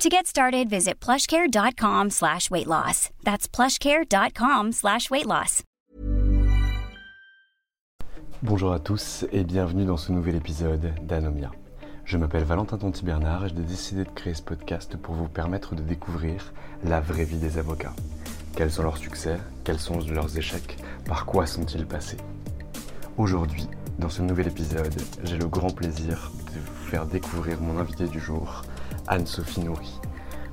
To get started, visit plushcare.com slash weight loss. That's plushcare.com slash weight loss. Bonjour à tous et bienvenue dans ce nouvel épisode d'Anomia. Je m'appelle Valentin Tonti Bernard et j'ai décidé de créer ce podcast pour vous permettre de découvrir la vraie vie des avocats. Quels sont leurs succès Quels sont leurs échecs Par quoi sont-ils passés? Aujourd'hui, dans ce nouvel épisode, j'ai le grand plaisir de vous faire découvrir mon invité du jour, Anne-Sophie Nourri.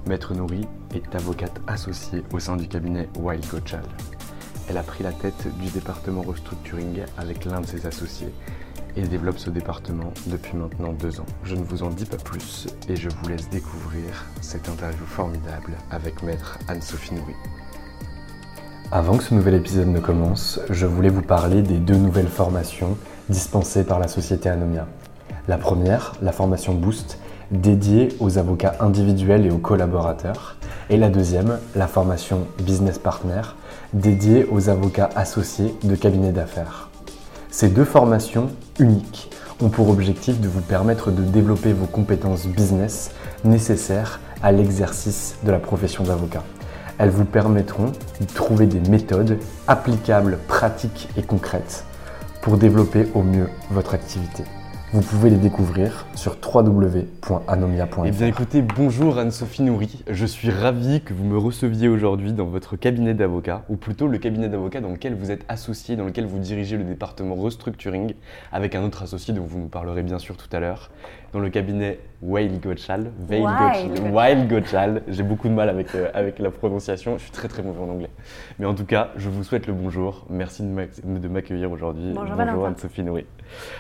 Maître Nourri est avocate associée au sein du cabinet Wild Gochal. Elle a pris la tête du département restructuring avec l'un de ses associés et développe ce département depuis maintenant deux ans. Je ne vous en dis pas plus et je vous laisse découvrir cette interview formidable avec Maître Anne-Sophie Nourri. Avant que ce nouvel épisode ne commence, je voulais vous parler des deux nouvelles formations dispensées par la société Anomia. La première, la formation Boost, dédiée aux avocats individuels et aux collaborateurs. Et la deuxième, la formation Business Partner, dédiée aux avocats associés de cabinets d'affaires. Ces deux formations uniques ont pour objectif de vous permettre de développer vos compétences business nécessaires à l'exercice de la profession d'avocat. Elles vous permettront de trouver des méthodes applicables, pratiques et concrètes pour développer au mieux votre activité. Vous pouvez les découvrir sur www.anomia.fr. Eh bien écoutez, bonjour Anne-Sophie Nourri. Je suis ravi que vous me receviez aujourd'hui dans votre cabinet d'avocat, ou plutôt le cabinet d'avocat dans lequel vous êtes associé, dans lequel vous dirigez le département restructuring, avec un autre associé dont vous nous parlerez bien sûr tout à l'heure, dans le cabinet Weil Gottschall. Weil Gottschall. J'ai beaucoup de mal avec, euh, avec la prononciation, je suis très très mauvais en anglais. Mais en tout cas, je vous souhaite le bonjour. Merci de m'accueillir aujourd'hui. Bonjour, bonjour Anne-Sophie Nourri.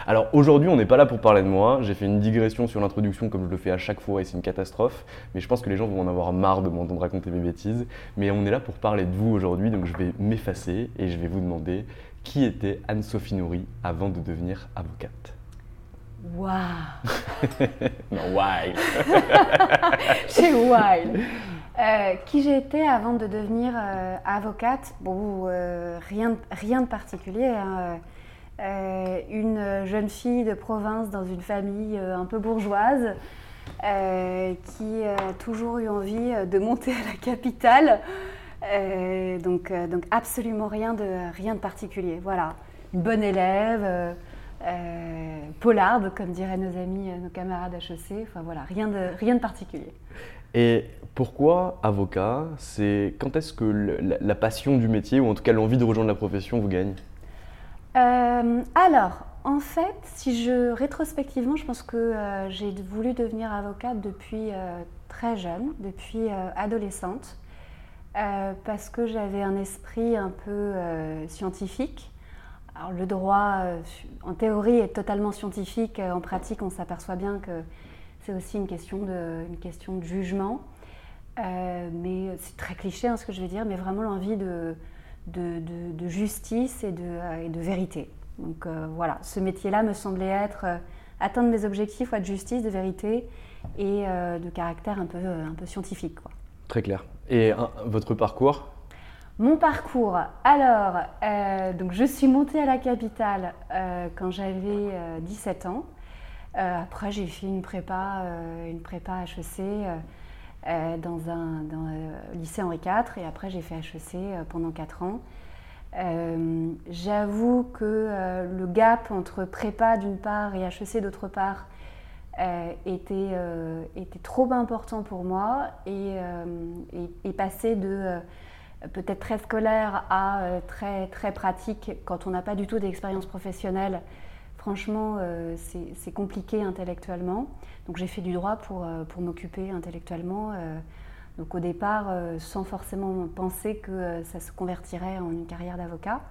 Alors aujourd'hui, on n'est pas là pour parler de moi. J'ai fait une digression sur l'introduction comme je le fais à chaque fois et c'est une catastrophe. Mais je pense que les gens vont en avoir marre de m'entendre raconter mes bêtises. Mais on est là pour parler de vous aujourd'hui, donc je vais m'effacer et je vais vous demander qui était Anne-Sophie Nourri avant de devenir avocate. Waouh Non, wild C'est wild euh, Qui j'étais avant de devenir euh, avocate? Bon, euh, rien, rien de particulier. Hein. une jeune fille de province dans une famille un peu bourgeoise qui a toujours eu envie de monter à la capitale. donc, donc absolument rien de, rien de particulier. Voilà, une bonne élève euh, polarde, comme diraient nos amis, euh, nos camarades HEC. Enfin voilà, rien de, rien de particulier. Et pourquoi avocat C'est quand est-ce que la, passion du métier, ou en tout cas l'envie de rejoindre la profession, vous gagne? Euh, Alors, en fait, si je rétrospectivement, je pense que j'ai voulu devenir avocate depuis très jeune, depuis adolescente, parce que j'avais un esprit un peu scientifique alors le droit, euh, en théorie, est totalement scientifique. Euh, en pratique, on s'aperçoit bien que c'est aussi une question de, une question de jugement. Euh, mais c'est très cliché hein, ce que je vais dire, mais vraiment l'envie de, de, justice et de, et de vérité. Donc voilà, ce métier-là me semblait être atteindre mes objectifs de justice, de vérité et de caractère un peu, un peu scientifique. Très clair. Et votre parcours? Mon parcours, alors, euh, je suis montée à la capitale euh, quand j'avais 17 ans. après, j'ai fait une prépa, une prépa HEC dans un lycée Henri IV et après j'ai fait HEC pendant 4 ans. J'avoue que le gap entre prépa d'une part et HEC d'autre part était, trop important pour moi et, et, passé de peut-être très scolaire à euh, très, très pratique quand on n'a pas du tout d'expérience professionnelle. Franchement, euh, c'est compliqué intellectuellement. Donc j'ai fait du droit pour, euh, pour m'occuper intellectuellement. donc au départ, sans forcément penser que ça se convertirait en une carrière d'avocat.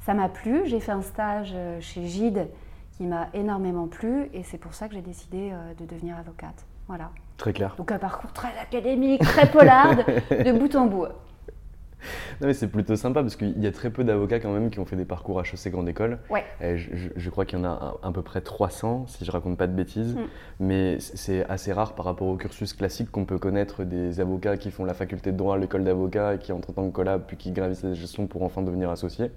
Ça m'a plu. J'ai fait un stage chez Gide qui m'a énormément plu et c'est pour ça que j'ai décidé de devenir avocate. Voilà. Très clair. Donc un parcours très académique, très polarde, de bout en bout. Non, mais c'est plutôt sympa parce qu'il y a très peu d'avocats quand même qui ont fait des parcours HEC Grande École. Ouais. je, crois qu'il y en a à, peu près 300, si je raconte pas de bêtises. Mm. Mais c'est assez rare par rapport au cursus classique qu'on peut connaître des avocats qui font la faculté de droit à l'école d'avocat et qui entrent en tant que collab puis qui gravissent la gestion pour enfin devenir associés.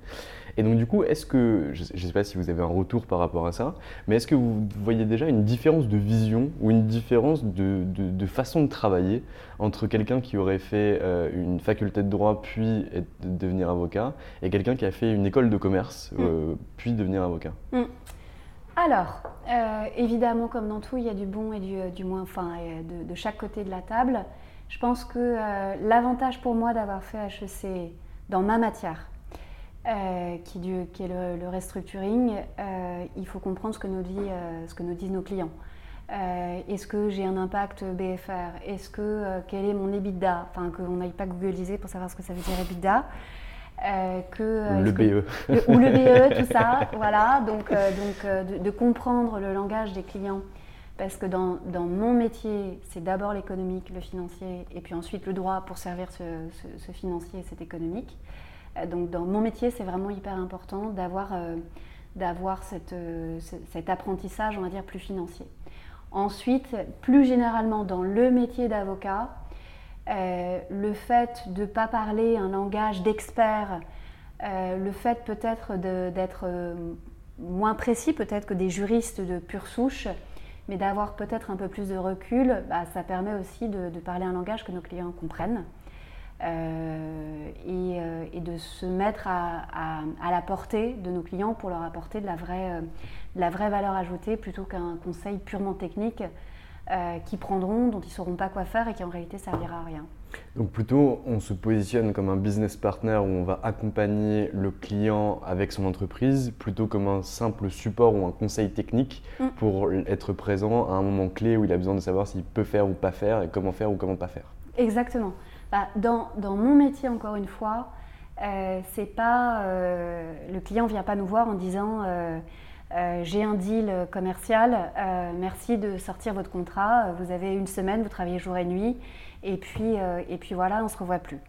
Et donc, du coup, est-ce que, je ne sais pas si vous avez un retour par rapport à ça, mais est-ce que vous voyez déjà une différence de vision ou une différence de, de, façon de travailler entre quelqu'un qui aurait fait euh, une faculté de droit puis devenir avocat et quelqu'un qui a fait une école de commerce mm. euh, puis devenir avocat mm. Alors, euh, évidemment, comme dans tout, il y a du bon et du, du moins, enfin, de, de, chaque côté de la table. Je pense que l'avantage pour moi d'avoir fait HEC dans ma matière, euh, qui, qui, est le, restructuring, euh, il faut comprendre ce que nous, dit, euh, ce que nous disent nos clients. Est-ce que j'ai un impact BFR Est-ce que quel est mon EBITDA? Enfin, qu'on n'aille pas googliser pour savoir ce que ça veut dire EBITDA. que, le BE. ou le BE, tout ça. voilà, donc, donc de, comprendre le langage des clients. Parce que dans, dans mon métier, c'est d'abord l'économique, le financier, et puis ensuite le droit pour servir ce, ce, ce financier et cet économique. Euh, donc dans mon métier, c'est vraiment hyper important d'avoir euh, euh, cet apprentissage, on va dire, plus financier. Ensuite, plus généralement dans le métier d'avocat, le fait de ne pas parler un langage d'expert, le fait peut-être d'être moins précis peut-être que des juristes de pure souche, mais d'avoir peut-être un peu plus de recul, bah, ça permet aussi de, parler un langage que nos clients comprennent. Euh, euh, et, de se mettre à, la portée de nos clients pour leur apporter de la vraie, euh, la vraie valeur ajoutée plutôt qu'un conseil purement technique qui prendront, dont ils ne sauront pas quoi faire et qui en réalité servira à rien. Donc plutôt, on se positionne comme un business partner où on va accompagner le client avec son entreprise, plutôt comme un simple support ou un conseil technique mm. pour être présent à un moment clé où il a besoin de savoir s'il peut faire ou pas faire et comment faire ou comment pas faire. Exactement. Bah, dans, mon métier, encore une fois, euh, c'est pas euh, le client vient pas nous voir en disant euh, j'ai un deal commercial, merci de sortir votre contrat, vous avez une semaine, vous travaillez jour et nuit, et puis, et puis voilà, on se revoit plus.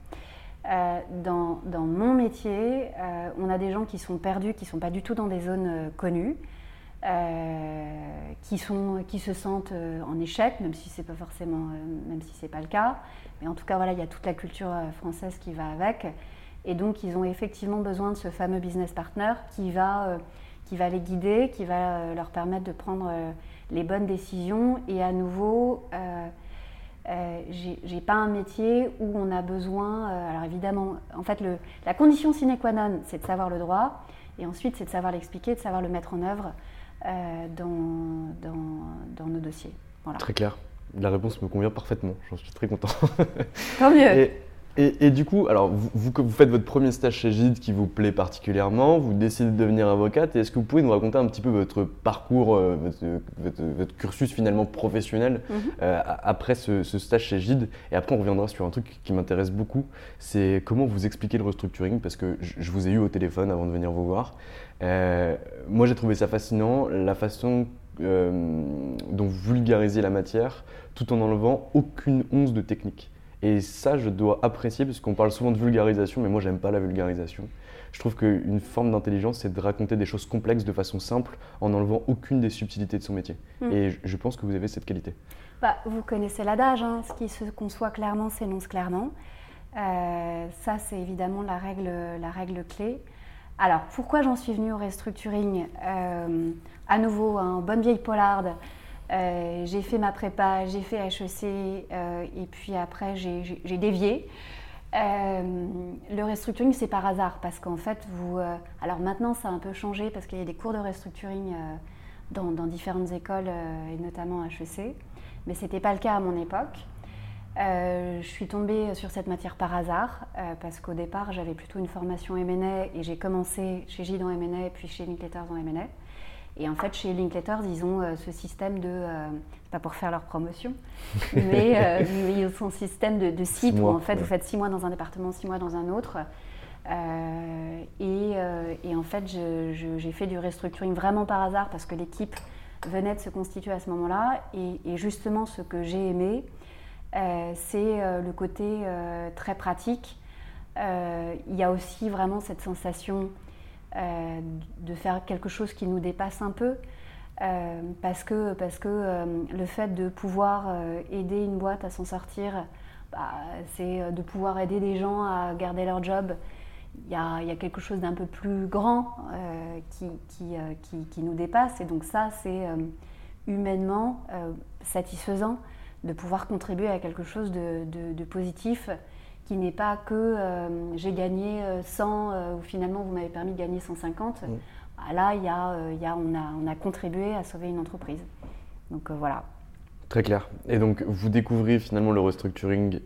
Dans, mon métier, on a des gens qui sont perdus, qui ne sont pas du tout dans des zones connues. qui, sont, qui se sentent en échec, même si c'est pas forcément, même si c'est pas le cas, mais en tout cas, voilà, il y a toute la culture euh, française qui va avec. Et donc, ils ont effectivement besoin de ce fameux business partner qui va, euh, qui va les guider, qui va euh, leur permettre de prendre les bonnes décisions. Et à nouveau, euh, j'ai pas un métier où on a besoin. alors évidemment, en fait, la condition sine qua non, c'est de savoir le droit, et ensuite, c'est de savoir l'expliquer, de savoir le mettre en œuvre dans, nos dossiers. Très clair. La réponse me convient parfaitement, j'en suis très content. Tant mieux. Et, du coup, alors vous, vous, faites votre premier stage chez Gide qui vous plaît particulièrement, vous décidez de devenir avocate, est-ce que vous pouvez nous raconter un petit peu votre parcours, euh, votre, cursus finalement professionnel mhm. euh, après ce, stage chez Gide? Et après, on reviendra sur un truc qui m'intéresse beaucoup, c'est comment vous expliquez le restructuring, parce que je, vous ai eu au téléphone avant de venir vous voir. Euh, moi, j'ai trouvé ça fascinant, la façon euh, dont vous vulgarisez la matière tout en enlevant aucune once de technique. Et ça, je dois apprécier parce qu'on parle souvent de vulgarisation, mais moi, j'aime pas la vulgarisation. Je trouve qu'une forme d'intelligence, c'est de raconter des choses complexes de façon simple en enlevant aucune des subtilités de son métier. Hmm. Et je pense que vous avez cette qualité. Bah, vous connaissez l'adage, hein, ce qui se conçoit clairement s'énonce clairement. ça, c'est évidemment la règle, la règle clé. Alors, pourquoi j'en suis venue au restructuring À nouveau, en bonne vieille polarde, j'ai fait ma prépa, j'ai fait HEC, et puis après, j'ai dévié. Euh, le restructuring, c'est par hasard parce qu'en fait, vous. Euh, alors maintenant, ça a un peu changé parce qu'il y a des cours de restructuring euh, dans, différentes écoles et notamment HEC, mais ce n'était pas le cas à mon époque. Je suis tombée sur cette matière par hasard parce qu'au départ, j'avais plutôt une formation M&A et j'ai commencé chez Gide en M&A puis chez Linkletters en M&A. Et en fait, chez Linkletters, ils ont euh, ce système de, euh, pas pour faire leur promotion, mais, euh, ils ont son système de, de site où en fait vous faites six mois dans un département, six mois dans un autre. Et, et, en fait, j'ai fait du restructuring vraiment par hasard parce que l'équipe venait de se constituer à ce moment-là. Et, et, justement, ce que j'ai aimé, c'est le côté très pratique. Il y a aussi vraiment cette sensation euh, de faire quelque chose qui nous dépasse un peu. Euh, parce que, parce que euh, le fait de pouvoir aider une boîte à s'en sortir, bah, c'est de pouvoir aider des gens à garder leur job. Il y a, y a quelque chose d'un peu plus grand qui, qui, qui, nous dépasse. Et donc ça, c'est humainement satisfaisant de pouvoir contribuer à quelque chose de, de, de positif qui n'est pas que euh, j'ai gagné 100 euh, euh, ou finalement vous m'avez permis de gagner 150. Bah, là, il y a, y a, on, a, on a contribué à sauver une entreprise. Donc voilà. Très clair. Et donc, vous découvrez finalement le restructuring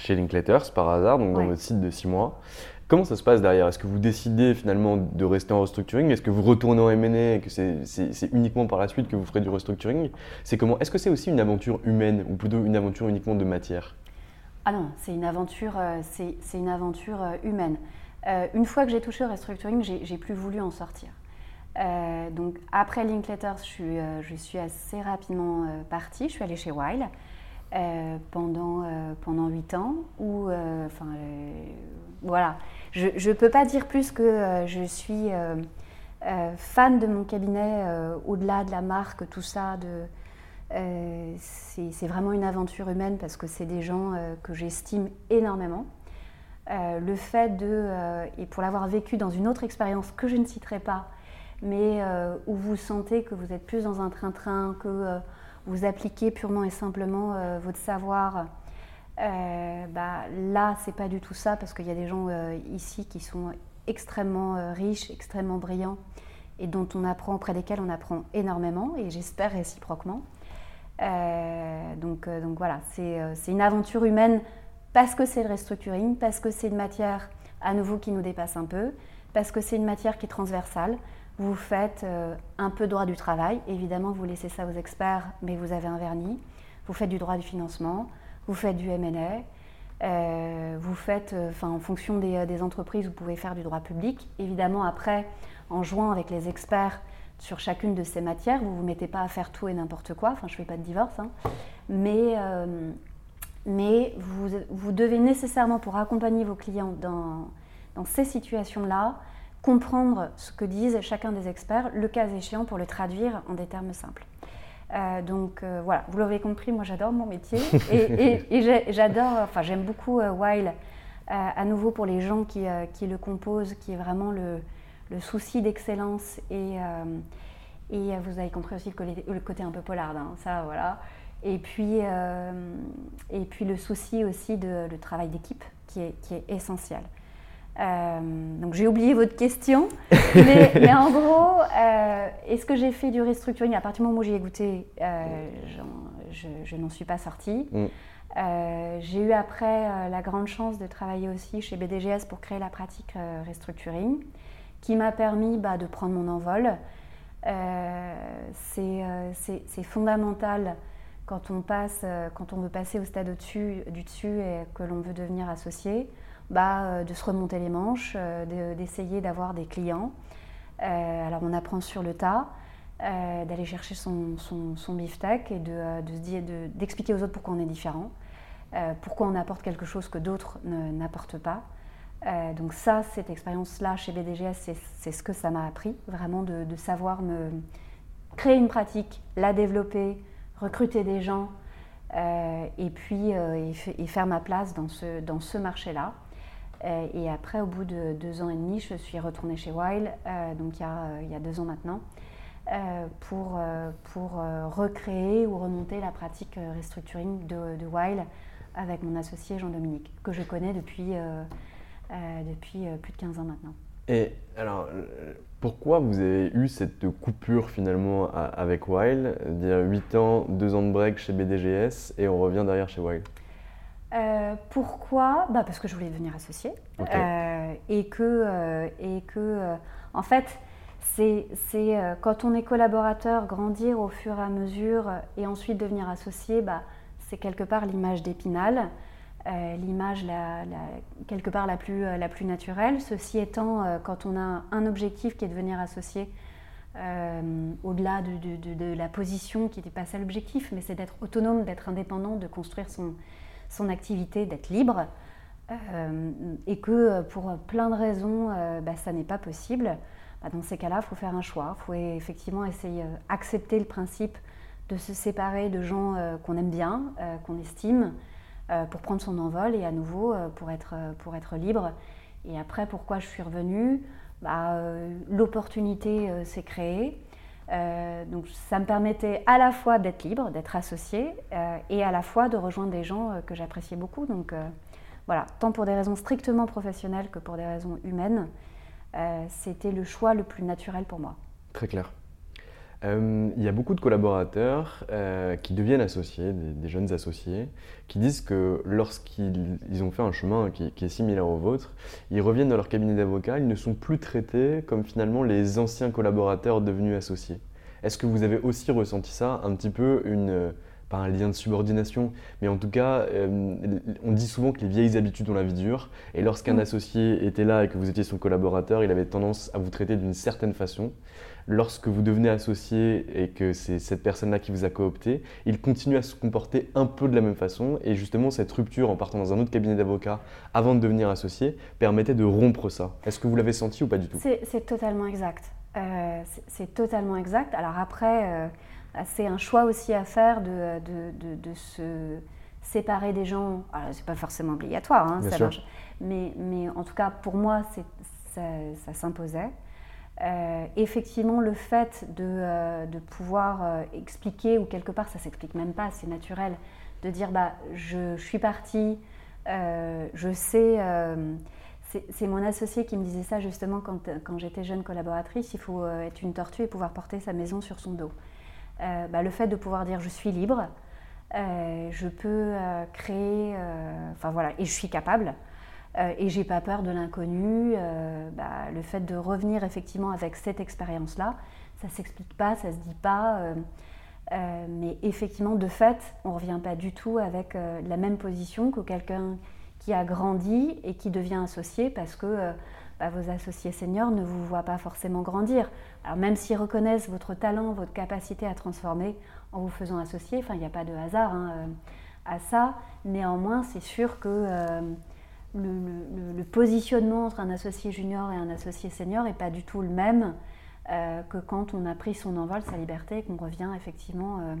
chez Linkletters par hasard, donc dans votre site de 6 mois. Comment ça se passe derrière? Est-ce que vous décidez finalement de rester en restructuring? Est-ce que vous retournez en M&A et que c'est uniquement par la suite que vous ferez du restructuring? C'est comment Est-ce que c'est aussi une aventure humaine ou plutôt une aventure uniquement de matière? Ah non, c'est une aventure, euh, c'est une aventure euh, humaine. Euh, une fois que j'ai touché au restructuring, j'ai plus voulu en sortir. Donc après Linkletters, je suis, je suis assez rapidement partie. Je suis allée chez Weil pendant pendant huit ans. Où, enfin, voilà, je ne peux pas dire plus que je suis fan de mon cabinet au-delà de la marque, tout ça, euh, c'est vraiment une aventure humaine parce que c'est des gens euh, que j'estime énormément. Euh, le fait de, et pour l'avoir vécu dans une autre expérience que je ne citerai pas, mais où vous sentez que vous êtes plus dans un train-train, que vous appliquez purement et simplement votre savoir, bah, là, c'est pas du tout ça parce qu'il y a des gens ici qui sont extrêmement riches, extrêmement brillants et dont on apprend, auprès desquels on apprend énormément et j'espère réciproquement. Euh, donc, euh, donc voilà, euh, c'est une aventure humaine parce que c'est le restructuring, parce que c'est une matière à nouveau qui nous dépasse un peu, parce que c'est une matière qui est transversale. Vous faites un peu droit du travail, évidemment vous laissez ça aux experts, mais vous avez un vernis. Vous faites du droit du financement, vous faites du M&A, vous faites, enfin en fonction des, des, entreprises, vous pouvez faire du droit public. Évidemment après, en jouant avec les experts, sur chacune de ces matières. Vous ne vous mettez pas à faire tout et n'importe quoi. Enfin, je ne fais pas de divorce. Hein. Mais, euh, vous, devez nécessairement, pour accompagner vos clients dans ces situations-là, comprendre ce que disent chacun des experts, le cas échéant, pour le traduire en des termes simples. Euh, donc euh, voilà, vous l'avez compris, moi j'adore mon métier et, et, j'adore, enfin j'aime beaucoup Weil, à nouveau pour les gens qui, qui, le composent, qui est vraiment le, le souci d'excellence et, euh, et vous avez compris aussi le côté, un peu polarde, hein, ça voilà. Et puis, euh, et puis le souci aussi de le travail d'équipe qui est, qui est essentiel. Euh, donc j'ai oublié votre question, mais, en gros, est-ce que j'ai fait du restructuring À partir du moment où j'y ai goûté, je, je n'en suis pas sortie. Mm. j'ai eu après la grande chance de travailler aussi chez BDGS pour créer la pratique restructuring qui m'a permis bah, de prendre mon envol. Euh, euh, c'est fondamental quand on, passe, euh, quand on veut passer au stade au-dessus, du dessus et que l'on veut devenir associé, bah, de se remonter les manches, d'essayer d'avoir des clients. alors on apprend sur le tas, d'aller chercher son, son, son beefsteak et de, de d'expliquer aux autres pourquoi on est différent, pourquoi on apporte quelque chose que d'autres n'apportent pas. Euh, donc ça, cette expérience-là chez BDGS, c'est ce que ça m'a appris, vraiment de, savoir me créer une pratique, la développer, recruter des gens, et puis faire ma place dans ce, dans ce marché-là. Et après, au bout de deux ans et demi, je suis retournée chez Wild, donc il y, a, deux ans maintenant, pour, pour recréer ou remonter la pratique restructuring de, de Wild avec mon associé Jean-Dominique, que je connais depuis, depuis plus de 15 ans maintenant. Et alors, pourquoi vous avez eu cette coupure finalement avec Wild? Dire 8 ans, 2 ans de break chez BDGS et on revient derrière chez Wild euh, pourquoi? Bah Parce que je voulais devenir associée. Euh, et que, euh, et que en fait, c'est quand on est collaborateur, grandir au fur et à mesure et ensuite devenir associé, bah, c'est quelque part l'image d'Épinal. L'image quelque part la plus, la plus naturelle. Ceci étant, quand on a un objectif qui est de devenir associé, au-delà de, la position qui n'était pas ça l'objectif, mais c'est d'être autonome, d'être indépendant, de construire son, son activité, d'être libre, et que pour plein de raisons, bah, ça n'est pas possible, bah, dans ces cas-là, il faut faire un choix. Il faut effectivement essayer d'accepter le principe de se séparer de gens qu'on aime bien, qu'on estime, euh, pour prendre son envol et à nouveau euh, pour, être, euh, pour être libre. Et après, pourquoi je suis revenue? Bah, L'opportunité s'est créée. Donc ça me permettait à la fois d'être libre, d'être associée, et à la fois de rejoindre des gens que j'appréciais beaucoup. Donc voilà, tant pour des raisons strictement professionnelles que pour des raisons humaines, c'était le choix le plus naturel pour moi. Très clair. Euh, il y a beaucoup de collaborateurs euh, qui deviennent associés, des, jeunes associés, qui disent que lorsqu'ils ont fait un chemin qui, est similaire au vôtre, ils reviennent dans leur cabinet d'avocat, ils ne sont plus traités comme finalement les anciens collaborateurs devenus associés. Est-ce que vous avez aussi ressenti ça, un petit peu une, pas un lien de subordination, mais en tout cas, euh, on dit souvent que les vieilles habitudes ont la vie dure, et lorsqu'un mm. associé était là et que vous étiez son collaborateur, il avait tendance à vous traiter d'une certaine façon lorsque vous devenez associé et que c'est cette personne-là qui vous a coopté, il continue à se comporter un peu de la même façon. Et justement, cette rupture en partant dans un autre cabinet d'avocat avant de devenir associé permettait de rompre ça. Est-ce que vous l'avez senti ou pas du tout? C'est totalement exact. Euh, c'est totalement exact. Alors après, euh, c'est un choix aussi à faire de, de, se séparer des gens. Alors, c'est pas forcément obligatoire, hein, ça Mais, mais, en tout cas, pour moi, ça, ça s'imposait. Euh, effectivement, le fait de, euh, pouvoir euh, expliquer, ou quelque part ça s'explique même pas, c'est naturel, de dire bah, je, suis partie, je sais, c'est mon associé qui me disait ça justement quand, quand j'étais jeune collaboratrice, il faut être une tortue et pouvoir porter sa maison sur son dos. Bah, le fait de pouvoir dire je suis libre, je peux créer, enfin voilà, et je suis capable. Euh, et j'ai pas peur de l'inconnu. Euh, bah, le fait de revenir effectivement avec cette expérience-là, ça s'explique pas, ça se dit pas. Euh, mais effectivement, de fait, on revient pas du tout avec la même position que quelqu'un qui a grandi et qui devient associé parce que bah, vos associés seniors ne vous voient pas forcément grandir. Alors même s'ils reconnaissent votre talent, votre capacité à transformer en vous faisant enfin il n'y a pas de hasard hein, à ça. Néanmoins, c'est sûr que le, positionnement entre un associé junior et un associé senior n'est pas du tout le même euh, que quand on a pris son envol, sa liberté, et qu'on revient effectivement euh,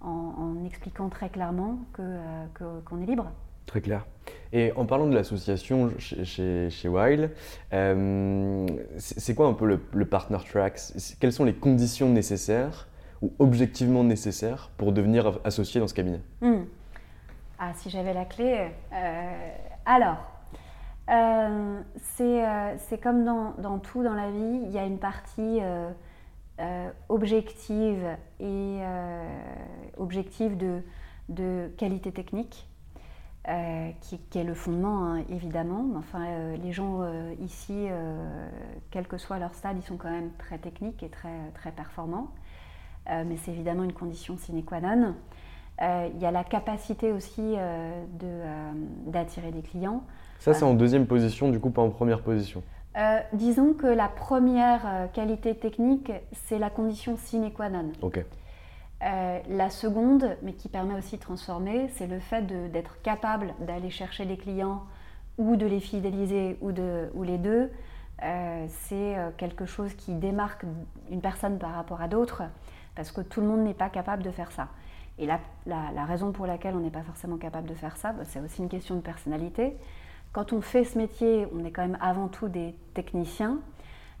en, expliquant très clairement euh, qu'on est libre. Très clair. Et en parlant de l'association chez, chez, chez Wild, c'est quoi un peu le, partner track? Quelles sont les conditions nécessaires ou objectivement nécessaires pour devenir associé dans ce cabinet? Hmm. Ah, si j'avais la clé, alors, euh, euh, c'est comme dans, tout dans la vie, il y a une partie euh, objective et objective de, qualité technique. Qui, est le fondement hein, évidemment. Enfin, les gens ici, quel que soit leur stade, ils sont quand même très techniques et très, très performants. mais c'est évidemment une condition sine qua non. Euh, il y a la capacité aussi euh, euh, d'attirer des clients. Ça, c'est en deuxième position, du coup, pas en première position. disons que la première qualité technique, c'est la condition sine qua non. Ok. la seconde, mais qui permet aussi de transformer, c'est le fait d'être capable d'aller chercher des clients ou de les fidéliser ou, de, ou les deux. c'est quelque chose qui démarque une personne par rapport à d'autres, parce que tout le monde n'est pas capable de faire ça. Et la, la, raison pour laquelle on n'est pas forcément capable de faire ça, bah, c'est aussi une question de personnalité. Quand on fait ce métier, on est quand même avant tout des techniciens.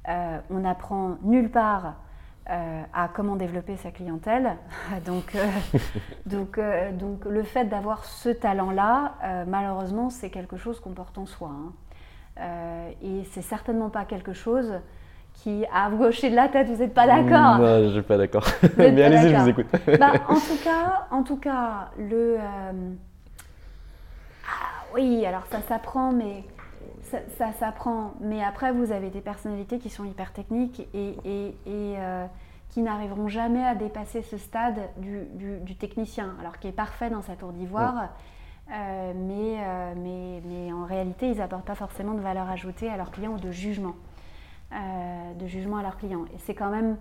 Euh, on n'apprend nulle part euh, à comment développer sa clientèle. donc, euh, donc, donc le fait d'avoir ce talent-là, malheureusement, c'est quelque chose qu'on porte en soi. Hein. et c'est certainement pas quelque chose qui a gauché de la tête, vous n'êtes pas d'accord Non, je ne suis pas d'accord. Mais allez-y, je vous écoute. Bah, en, tout cas, en tout cas, le... Ah, oui, alors ça s'apprend, mais ça, s'apprend. Mais après, vous avez des personnalités qui sont hyper techniques et, euh, qui n'arriveront jamais à dépasser ce stade du, technicien, alors qui est parfait dans sa tour d'ivoire. Euh, mais, euh, mais, mais, en réalité, ils n'apportent pas forcément de valeur ajoutée à leurs clients ou de jugement, de jugement à leurs clients. Et c'est quand même,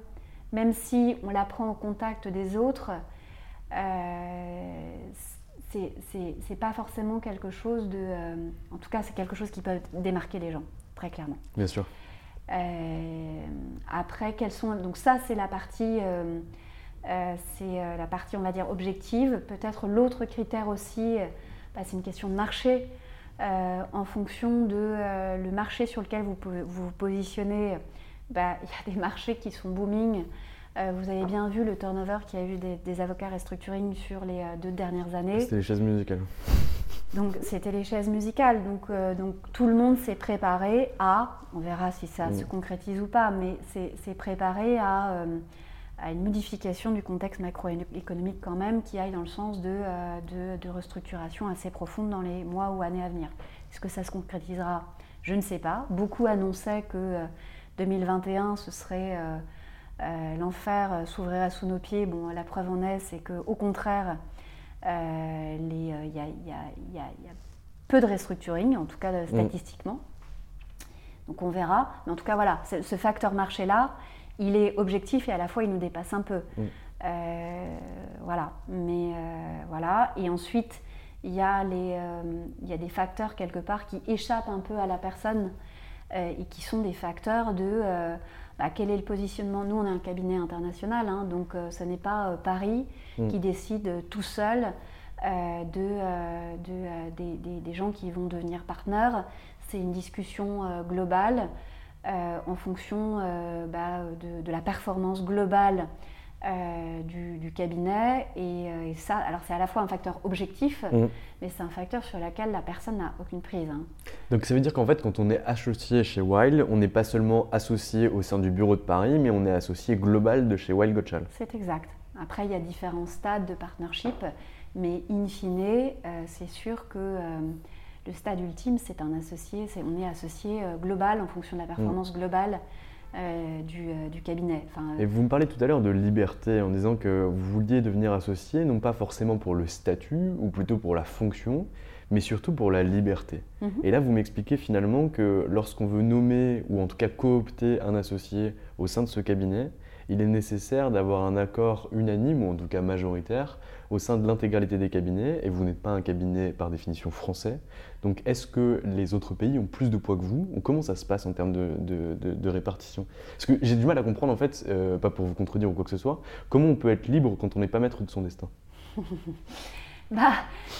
même si on l'apprend au contact des autres, c'est pas forcément quelque chose de. Euh, en tout cas, c'est quelque chose qui peut démarquer les gens, très clairement. Bien sûr. Euh, après, quelles sont. Donc, ça, c'est la partie. Euh, c'est la partie, on va dire, objective. Peut-être l'autre critère aussi, bah, c'est une question de marché. En fonction de le marché sur lequel vous vous, vous positionnez, bah, il y a des marchés qui sont booming euh, vous avez bien vu le turnover qu'il y a eu des, avocats restructuring sur les euh, deux dernières années. C'était les chaises musicales. Donc c'était les chaises musicales. Donc, euh, donc tout le monde s'est préparé à, on verra si ça mm. se concrétise ou pas, mais c'est préparé à, à, une modification du contexte macroéconomique quand même qui aille dans le sens de, de, de, restructuration assez profonde dans les mois ou années à venir. Est-ce que ça se concrétisera? Je ne sais pas. Beaucoup annonçaient que 2021 ce serait euh, l'enfer euh, s'ouvrirait sous nos pieds. Bon, la preuve en est, c'est qu'au contraire, il y, a peu de restructuring, en tout cas mm. statistiquement. Donc on verra. Mais en tout cas, voilà, ce facteur marché-là, il est objectif et à la fois il nous dépasse un peu. Mm. Euh, voilà. Mais voilà. Et ensuite, il y, a il y a des facteurs quelque part qui échappent un peu à la personne et qui sont des facteurs de bah, quel est le positionnement Nous, on est un cabinet international, hein, donc euh, ce n'est pas euh, Paris mm. qui décide tout seul euh, de, des, gens qui vont devenir partenaires. C'est une discussion globale en fonction bah, de, la performance globale euh, du, cabinet. Euh, et, ça, alors c'est à la fois un facteur objectif, mm. mais c'est un facteur sur lequel la personne n'a aucune prise. Hein. Donc ça veut dire qu'en fait, quand on est associé chez Wild, on n'est pas seulement associé au sein du bureau de Paris, mais on est associé global de chez Wild Gottschall. C'est exact. Après, il y a différents stades de partnership, mais in fine, euh, c'est sûr que le stade ultime, c'est un associé, on est associé global en fonction de la performance mm. globale euh, euh, du, cabinet. Euh, Et vous me parlez tout à l'heure de liberté en disant que vous vouliez devenir associé, non pas forcément pour le statut ou plutôt pour la fonction, mais surtout pour la liberté. Mhm. Et là, vous m'expliquez finalement que lorsqu'on veut nommer ou en tout cas coopter un associé au sein de ce cabinet, il est nécessaire d'avoir un accord unanime ou en tout cas majoritaire au sein de l'intégralité des cabinets, et vous n'êtes pas un cabinet par définition français. Donc est-ce que les autres pays ont plus de poids que vous ou Comment ça se passe en termes de, répartition? Parce que j'ai du mal à comprendre en fait, euh, pas pour vous contredire ou quoi que ce soit, comment on peut être libre quand on n'est pas maître de son destin? Bah,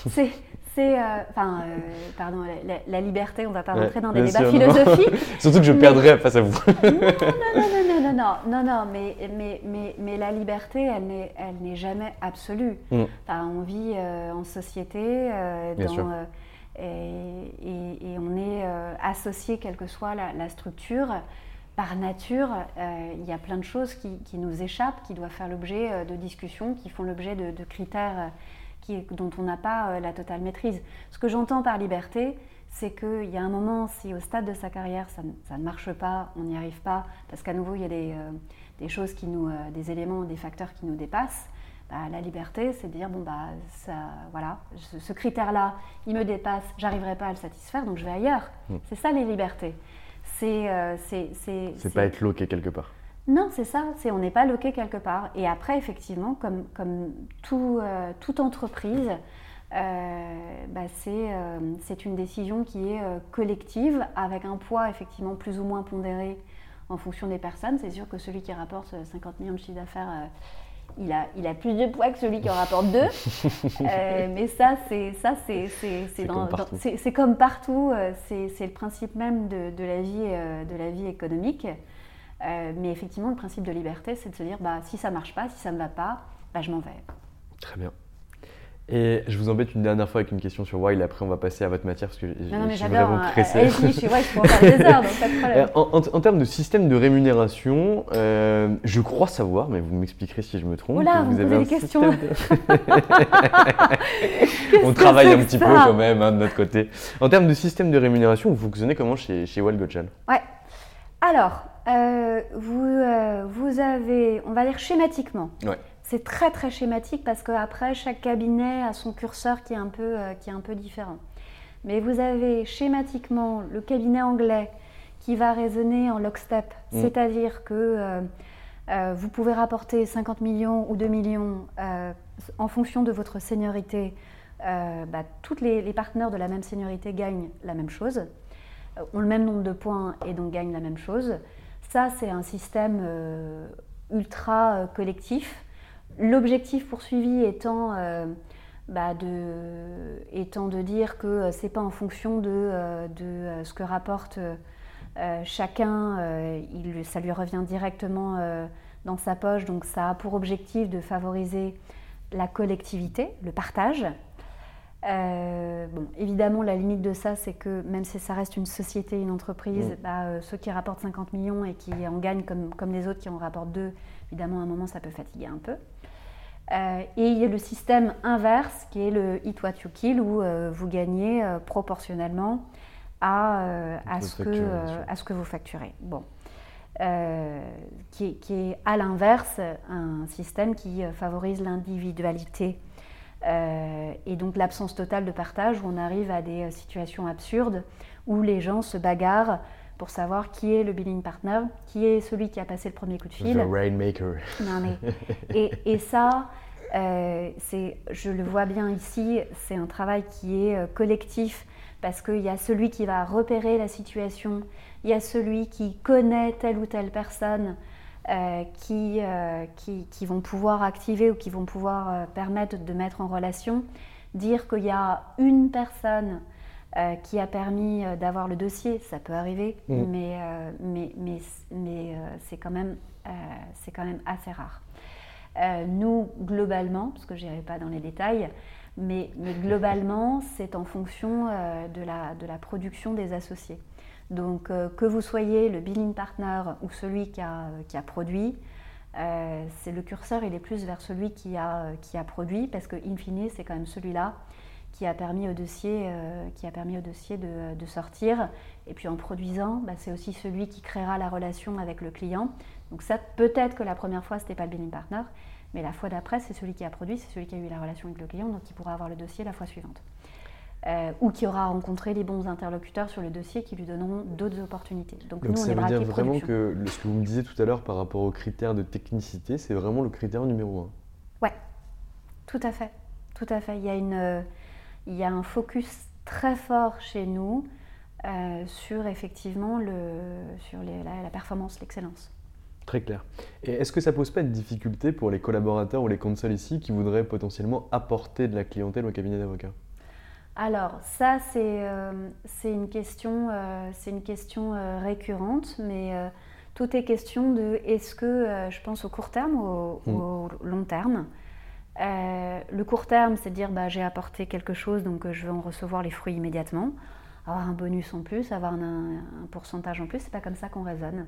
c'est c'est, euh, enfin, euh, pardon, la, liberté, on ne va pas rentrer dans des débats philosophiques. Surtout que je perdrais face à vous. non, non, non, non, non, non, non, mais, mais, mais, mais la liberté, elle n'est, elle n'est jamais absolue. Mm. on vit euh, en société, dans, et, et, on est associé, quelle que soit la, structure. Par nature, il y a plein de choses qui, qui, nous échappent, qui doivent faire l'objet de discussions, qui font l'objet de, de critères dont on n'a pas euh, la totale maîtrise. Ce que j'entends par liberté, c'est qu'il y a un moment, si au stade de sa carrière ça, ne marche pas, on n'y arrive pas, parce qu'à nouveau il y a des, euh, choses qui nous, euh, des éléments, des facteurs qui nous dépassent, bah, la liberté, c'est de dire bon bah ça, voilà, ce, critère-là, il me dépasse, j'arriverai pas à le satisfaire, donc je vais ailleurs. Hmm. C'est ça les libertés. C'est c'est pas être loqué quelque part. Non, c'est ça, c'est on n'est pas loqué quelque part. Et après, effectivement, comme, comme tout, euh, toute entreprise, euh, bah, euh, c'est une décision qui est collective, avec un poids effectivement plus ou moins pondéré en fonction des personnes. C'est sûr que celui qui rapporte 50 millions de chiffre d'affaires, il a, il a plus de poids que celui qui en rapporte deux. Mais ça, c'est comme, partout. C'est le principe même de, de la vie, de la vie économique. Mais effectivement, le principe de liberté, c'est de se dire, bah, si ça marche pas, si ça ne va pas, bah, je m'en vais. Très bien. Et je vous embête une dernière fois avec une question sur Wild, après on va passer à votre matière parce que je, suis vraiment hein. pressé. je suis Wild, je peux en parler des heures, donc pas de problème. En, termes de système de rémunération, euh, je crois savoir, mais vous m'expliquerez si je me trompe. Oula, vous, vous avez des questions. De... on travaille un petit peu quand même hein, de notre côté. En termes de système de rémunération, vous fonctionnez comment chez, chez Wild Gotchan Ouais. Alors, euh, vous, euh, vous avez, on va dire schématiquement. Ouais c'est très très schématique parce qu'après, chaque cabinet a son curseur qui est, un peu, euh, qui est un peu différent. Mais vous avez schématiquement le cabinet anglais qui va raisonner en lockstep, mm. c'est-à-dire que vous pouvez rapporter 50 millions ou 2 millions en fonction de votre seniorité. Bah, tous les, les, partenaires de la même seniorité gagnent la même chose, ont le même nombre de points et donc gagnent la même chose. Ça, c'est un système ultra collectif L'objectif poursuivi étant, euh, bah de, étant de dire que euh, c'est pas en fonction de, euh, de ce que rapporte chacun, il, ça lui revient directement dans sa poche, donc ça a pour objectif de favoriser la collectivité, le partage. Bon, évidemment, la limite de ça, c'est que même si ça reste une société, une entreprise, mmh. bah, ceux qui rapportent 50 millions et qui en gagnent comme, comme les autres qui en rapportent 2, évidemment, à un moment, ça peut fatiguer un peu. Euh, et il y a le système inverse qui est le hit what you kill où euh, vous gagnez euh, proportionnellement à, à, ce que, à, ce que, vous facturez. Bon. Qui, qui, est à l'inverse un système qui favorise l'individualité et donc l'absence totale de partage où on arrive à des situations absurdes où les gens se bagarrent pour savoir qui est le billing partner, qui est celui qui a passé le premier coup de fil. The rainmaker. Non, mais, et, et ça, euh, je le vois bien ici, c'est un travail qui est euh, collectif parce qu'il y a celui qui va repérer la situation, il y a celui qui connaît telle ou telle personne euh, qui, qui, qui, vont pouvoir activer ou qui vont pouvoir permettre de mettre en relation, dire qu'il y a une personne qui a permis d'avoir le dossier, ça peut arriver, mm. mais, mais, mais, mais c'est quand, même, quand même assez rare. Euh, nous, globalement, parce que je n'irai pas dans les détails, mais, globalement, c'est en fonction euh, de, la, de, la, production des associés. Donc, euh, que vous soyez le billing partner ou celui qui a, produit, c'est le curseur, il est plus vers celui qui a, produit, parce que, in fine, c'est quand même celui-là qui a permis au dossier, qui a permis au dossier de, sortir. Et puis en produisant, bah, c'est aussi celui qui créera la relation avec le client. Donc ça, peut-être que la première fois, ce n'était pas le billing partner, mais la fois d'après, c'est celui qui a produit, c'est celui qui a eu la relation avec le client, donc qui pourra avoir le dossier la fois suivante. Euh, ou qui aura rencontré les bons interlocuteurs sur le dossier qui lui donneront d'autres opportunités. Donc, nous, ça veut dire vraiment que ce que vous me disiez tout à l'heure par rapport aux critères de technicité, c'est vraiment le critère numéro un. Ouais, tout à fait, tout à fait. Il y a, une, il y a un focus très fort chez nous euh, sur effectivement le, sur la performance, l'excellence. Très clair. Et est-ce que ça pose pas de difficulté pour les collaborateurs ou les consoles ici qui voudraient potentiellement apporter de la clientèle au cabinet d'avocats? Alors ça c'est euh, une question, euh, une question euh, récurrente, mais tout est question de est-ce que je pense au court terme ou au, hmm. long terme. le court terme c'est dire bah, j'ai apporté quelque chose donc je vais en recevoir les fruits immédiatement, avoir un bonus en plus, avoir un, un pourcentage en plus, c'est pas comme ça qu'on raisonne.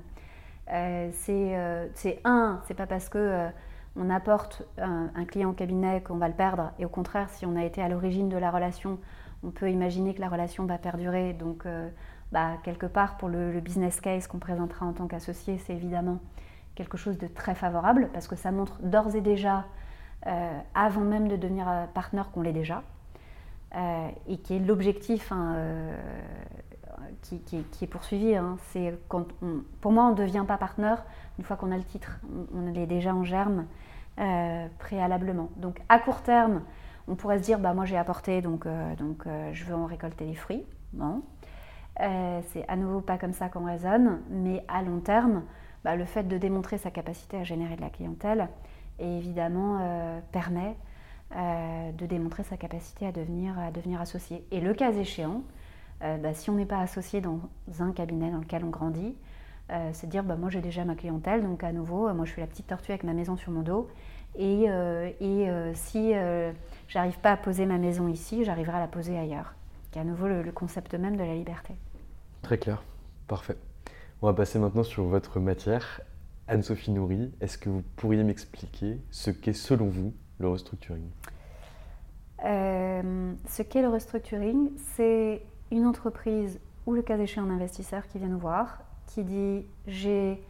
C'est un, c'est pas parce que on apporte un, client au cabinet qu'on va le perdre, et au contraire, si on a été à l'origine de la relation, on peut imaginer que la relation va perdurer. Donc, bah, quelque part, pour le, business case qu'on présentera en tant qu'associé, c'est évidemment quelque chose de très favorable parce que ça montre d'ores et déjà, avant même de devenir partenaire, qu'on l'est déjà. et qui est l'objectif hein, qui, est poursuivi. Hein. C'est pour moi, on ne devient pas partenaire une fois qu'on a le titre. On, est déjà en germe euh, préalablement. Donc à court terme, on pourrait se dire, bah, moi j'ai apporté, donc, euh, donc euh, je veux en récolter les fruits. Bon. c'est à nouveau pas comme ça qu'on raisonne, mais à long terme, bah, le fait de démontrer sa capacité à générer de la clientèle évidemment permet de démontrer sa capacité à devenir, à devenir associé. Et le cas échéant, bah, si on n'est pas associé dans un cabinet dans lequel on grandit, c'est dire bah, moi j'ai déjà ma clientèle, donc à nouveau, moi je suis la petite tortue avec ma maison sur mon dos, et, et si j'arrive pas à poser ma maison ici, j'arriverai à la poser ailleurs à nouveau le, concept même de la liberté. Très clair, parfait. On va passer maintenant sur votre matière. Anne-Sophie Nourri, est-ce que vous pourriez m'expliquer ce qu'est selon vous le restructuring? Euh, Ce qu'est le restructuring, c'est une entreprise ou le cas échéant un investisseur qui vient nous voir, qui dit j'ai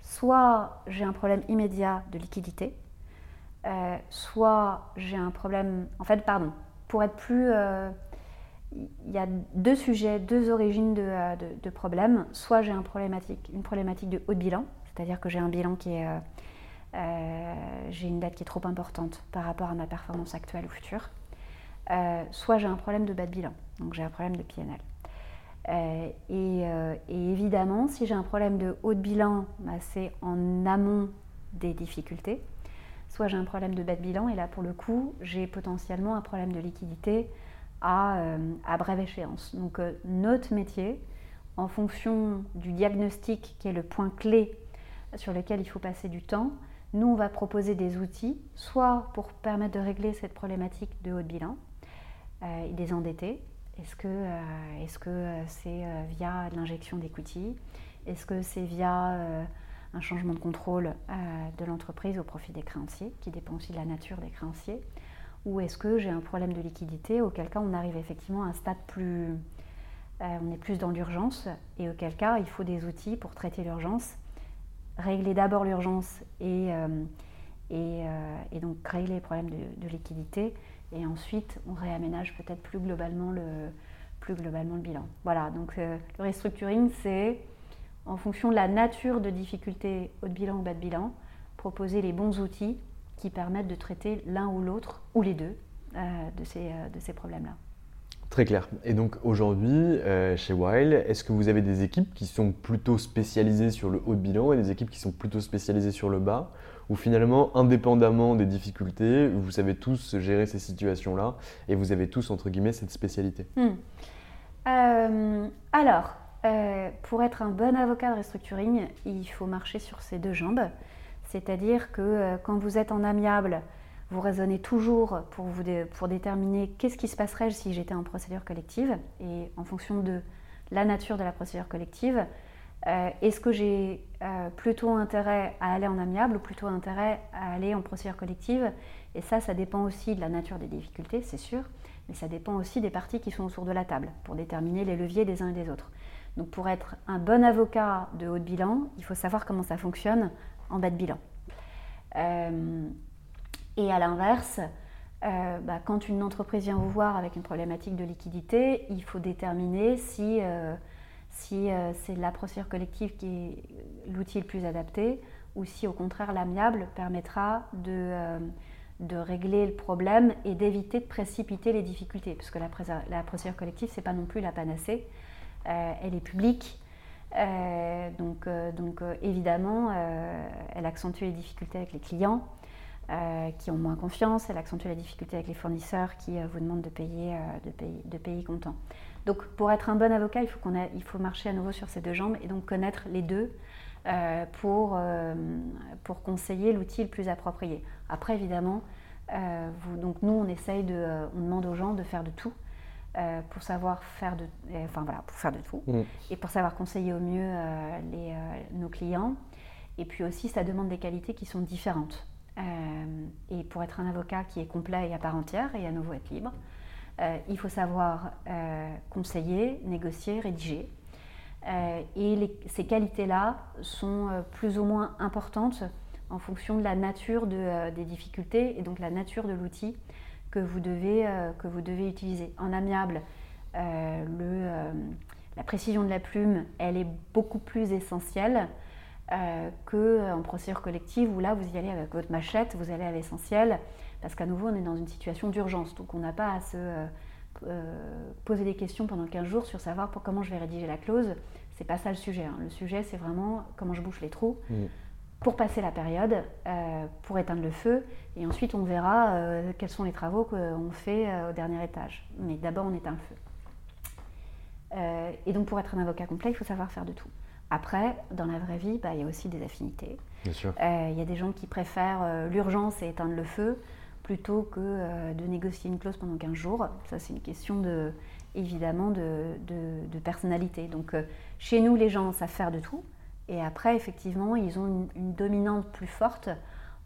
soit j'ai un problème immédiat de liquidité, euh, soit j'ai un problème, en fait, pardon, pour être plus, euh, il y a deux sujets, deux origines de, euh, problèmes. Soit j'ai un problématique, une problématique de haut de bilan, c'est-à-dire que j'ai un bilan qui est, j'ai une dette qui est trop importante par rapport à ma performance actuelle ou future. soit j'ai un problème de bas de bilan, donc j'ai un problème de PNL. Et, évidemment, si j'ai un problème de haut de bilan, bah, c'est en amont des difficultés. Soit j'ai un problème de bas de bilan, et là pour le coup, j'ai potentiellement un problème de liquidité euh, à, brève échéance. Donc euh, notre métier, en fonction du diagnostic qui est le point clé sur lequel il faut passer du temps, nous, on va proposer des outils, soit pour permettre de régler cette problématique de haut de bilan euh, et des endettés. Est-ce que c'est via l'injection d'equity Est-ce que c'est via un changement de contrôle de l'entreprise au profit des créanciers, qui dépend aussi de la nature des créanciers? Ou est-ce que j'ai un problème de liquidité, auquel cas on arrive effectivement à un stade plus... Euh, on est plus dans l'urgence, et auquel cas il faut des outils pour traiter l'urgence, régler d'abord l'urgence et, euh, euh, et, donc régler les problèmes de, liquidité, et ensuite on réaménage peut-être plus globalement le, plus globalement le bilan. Voilà, donc le restructuring, c'est en fonction de la nature de difficulté haut de bilan ou bas de bilan, proposer les bons outils qui permettent de traiter l'un ou l'autre, ou les deux, euh, de ces, euh, de ces problèmes-là. Très clair. Et donc aujourd'hui, euh, chez Wild, est-ce que vous avez des équipes qui sont plutôt spécialisées sur le haut de bilan et des équipes qui sont plutôt spécialisées sur le bas? Ou finalement, indépendamment des difficultés, vous savez tous gérer ces situations-là et vous avez tous, entre guillemets, cette spécialité hmm. Alors, pour être un bon avocat de restructuring, il faut marcher sur ses deux jambes. C'est-à-dire que euh, quand vous êtes en amiable, vous raisonnez toujours pour, déterminer qu'est-ce qui se passerait si j'étais en procédure collective. Et en fonction de la nature de la procédure collective, euh, est-ce que j'ai euh, plutôt intérêt à aller en amiable ou plutôt intérêt à aller en procédure collective Et ça, ça dépend aussi de la nature des difficultés, c'est sûr, mais ça dépend aussi des parties qui sont autour de la table pour déterminer les leviers des uns et des autres. Donc pour être un bon avocat de haut bilan, il faut savoir comment ça fonctionne en bas de bilan. Euh, et à l'inverse, euh, bah, quand une entreprise vient vous voir avec une problématique de liquidité, il faut déterminer si, euh, si c'est la procédure collective qui est l'outil le plus adapté ou si au contraire l'amiable permettra de, de, régler le problème et d'éviter de précipiter les difficultés. Parce que la, la procédure collective, ce n'est pas non plus la panacée. elle est publique, euh, donc, euh, donc euh, évidemment, elle accentue les difficultés avec les clients qui ont moins confiance, elle accentue les difficultés avec les fournisseurs qui vous demandent de payer, de, payer, de payer comptant. Donc pour être un bon avocat, il faut, qu'on il faut marcher à nouveau sur ses deux jambes et donc connaître les deux pour, pour conseiller l'outil le plus approprié. Après, évidemment, vous, donc nous, on essaye de, on demande aux gens de faire de tout euh, pour savoir faire de, euh, enfin voilà, pour faire de tout mm. et pour savoir conseiller au mieux euh, les, nos clients. Et puis aussi, ça demande des qualités qui sont différentes. et pour être un avocat qui est complet et à part entière et à nouveau être libre, il faut savoir conseiller, négocier, rédiger. et ces qualités-là sont plus ou moins importantes en fonction de la nature de, des difficultés et donc la nature de l'outil que vous devez, euh, utiliser. En amiable, euh, le, euh, la précision de la plume, elle est beaucoup plus essentielle euh, qu'en procédure collective où là, vous y allez avec votre machette, vous allez à l'essentiel, parce qu'à nouveau, on est dans une situation d'urgence. Donc, on n'a pas à se poser des questions pendant 15 jours sur savoir pour comment je vais rédiger la clause. C'est pas ça le sujet. Hein. Le sujet, c'est vraiment comment je bouche les trous. pour passer la période, pour éteindre le feu, et ensuite on verra quels sont les travaux qu'on fait au dernier étage. Mais d'abord on éteint le feu. et donc pour être un avocat complet, il faut savoir faire de tout. Après, dans la vraie vie, bah, il y a aussi des affinités. Bien sûr. Il y a des gens qui préfèrent l'urgence et éteindre le feu plutôt que euh, de négocier une clause pendant 15 jours. Ça, c'est une question de, évidemment de, personnalité. Donc, euh, chez nous, les gens savent faire de tout. Et après, effectivement, ils ont une, dominante plus forte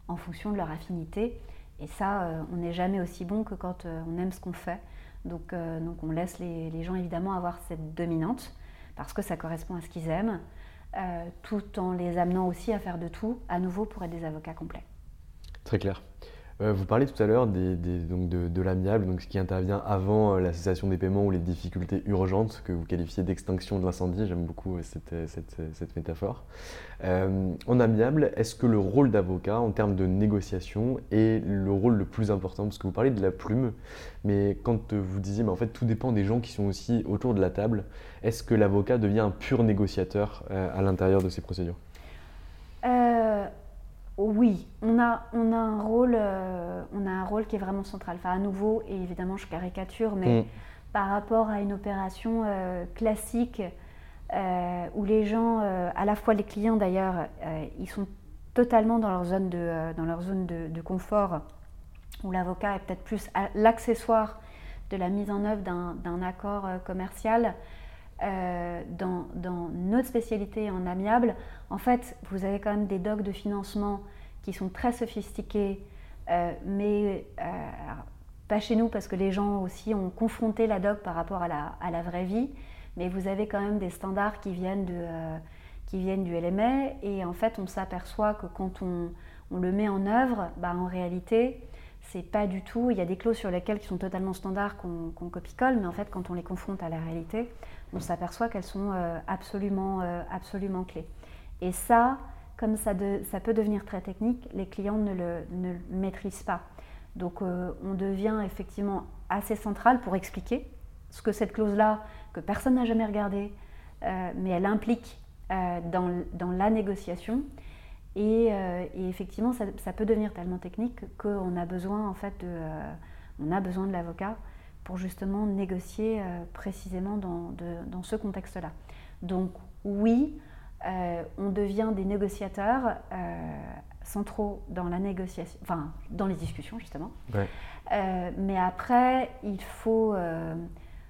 en fonction de leur affinité. Et ça, euh, on n'est jamais aussi bon que quand on aime ce qu'on fait. Donc, donc on laisse les, les, gens évidemment avoir cette dominante parce que ça correspond à ce qu'ils aiment, tout en les amenant aussi à faire de tout, à nouveau pour être des avocats complets. Très clair. Euh, vous parlez tout à l'heure de, l'amiable, donc ce qui intervient avant euh, la cessation des paiements ou les difficultés urgentes que vous qualifiez d'extinction de l'incendie. J'aime beaucoup euh, cette, métaphore. en amiable, est-ce que le rôle d'avocat en termes de négociation est le rôle le plus important? Parce que vous parlez de la plume, mais quand vous disiez, mais en fait, tout dépend des gens qui sont aussi autour de la table, est-ce que l'avocat devient un pur négociateur à l'intérieur de ces procédures? Oui, on a, on, a un rôle, euh, on a un rôle qui est vraiment central. Enfin, à nouveau, et évidemment, je caricature, mais mm. par rapport à une opération euh, classique euh, où les gens, à la fois les clients d'ailleurs, ils sont totalement dans leur zone de, dans leur zone de, confort, où l'avocat est peut-être plus l'accessoire de la mise en œuvre d'un accord commercial. dans, dans, notre spécialité en amiable, en fait, vous avez quand même des docs de financement qui sont très sophistiqués, euh, mais euh, pas chez nous parce que les gens aussi ont confronté la doc par rapport à la, vraie vie, mais vous avez quand même des standards qui viennent, euh, du LMA et en fait on s'aperçoit que quand on, on, le met en œuvre, bah, en réalité c'est pas du tout, il y a des clauses sur lesquelles qui sont totalement standards qu'on copie-colle, mais en fait quand on les confronte à la réalité, on s'aperçoit qu'elles sont absolument, absolument clés. Et ça, comme ça, peut devenir très technique, les clients ne le, maîtrisent pas. Donc euh, on devient effectivement assez central pour expliquer ce que cette clause-là, que personne n'a jamais regardée, euh, mais elle implique euh, dans, la négociation. Et, effectivement, ça, peut devenir tellement technique qu'on a besoin en fait de, on a besoin de l'avocat pour justement négocier précisément dans, dans ce contexte-là. Donc oui, euh, on devient des négociateurs euh, centraux dans la négociation, enfin dans les discussions justement. Euh, mais après, il faut,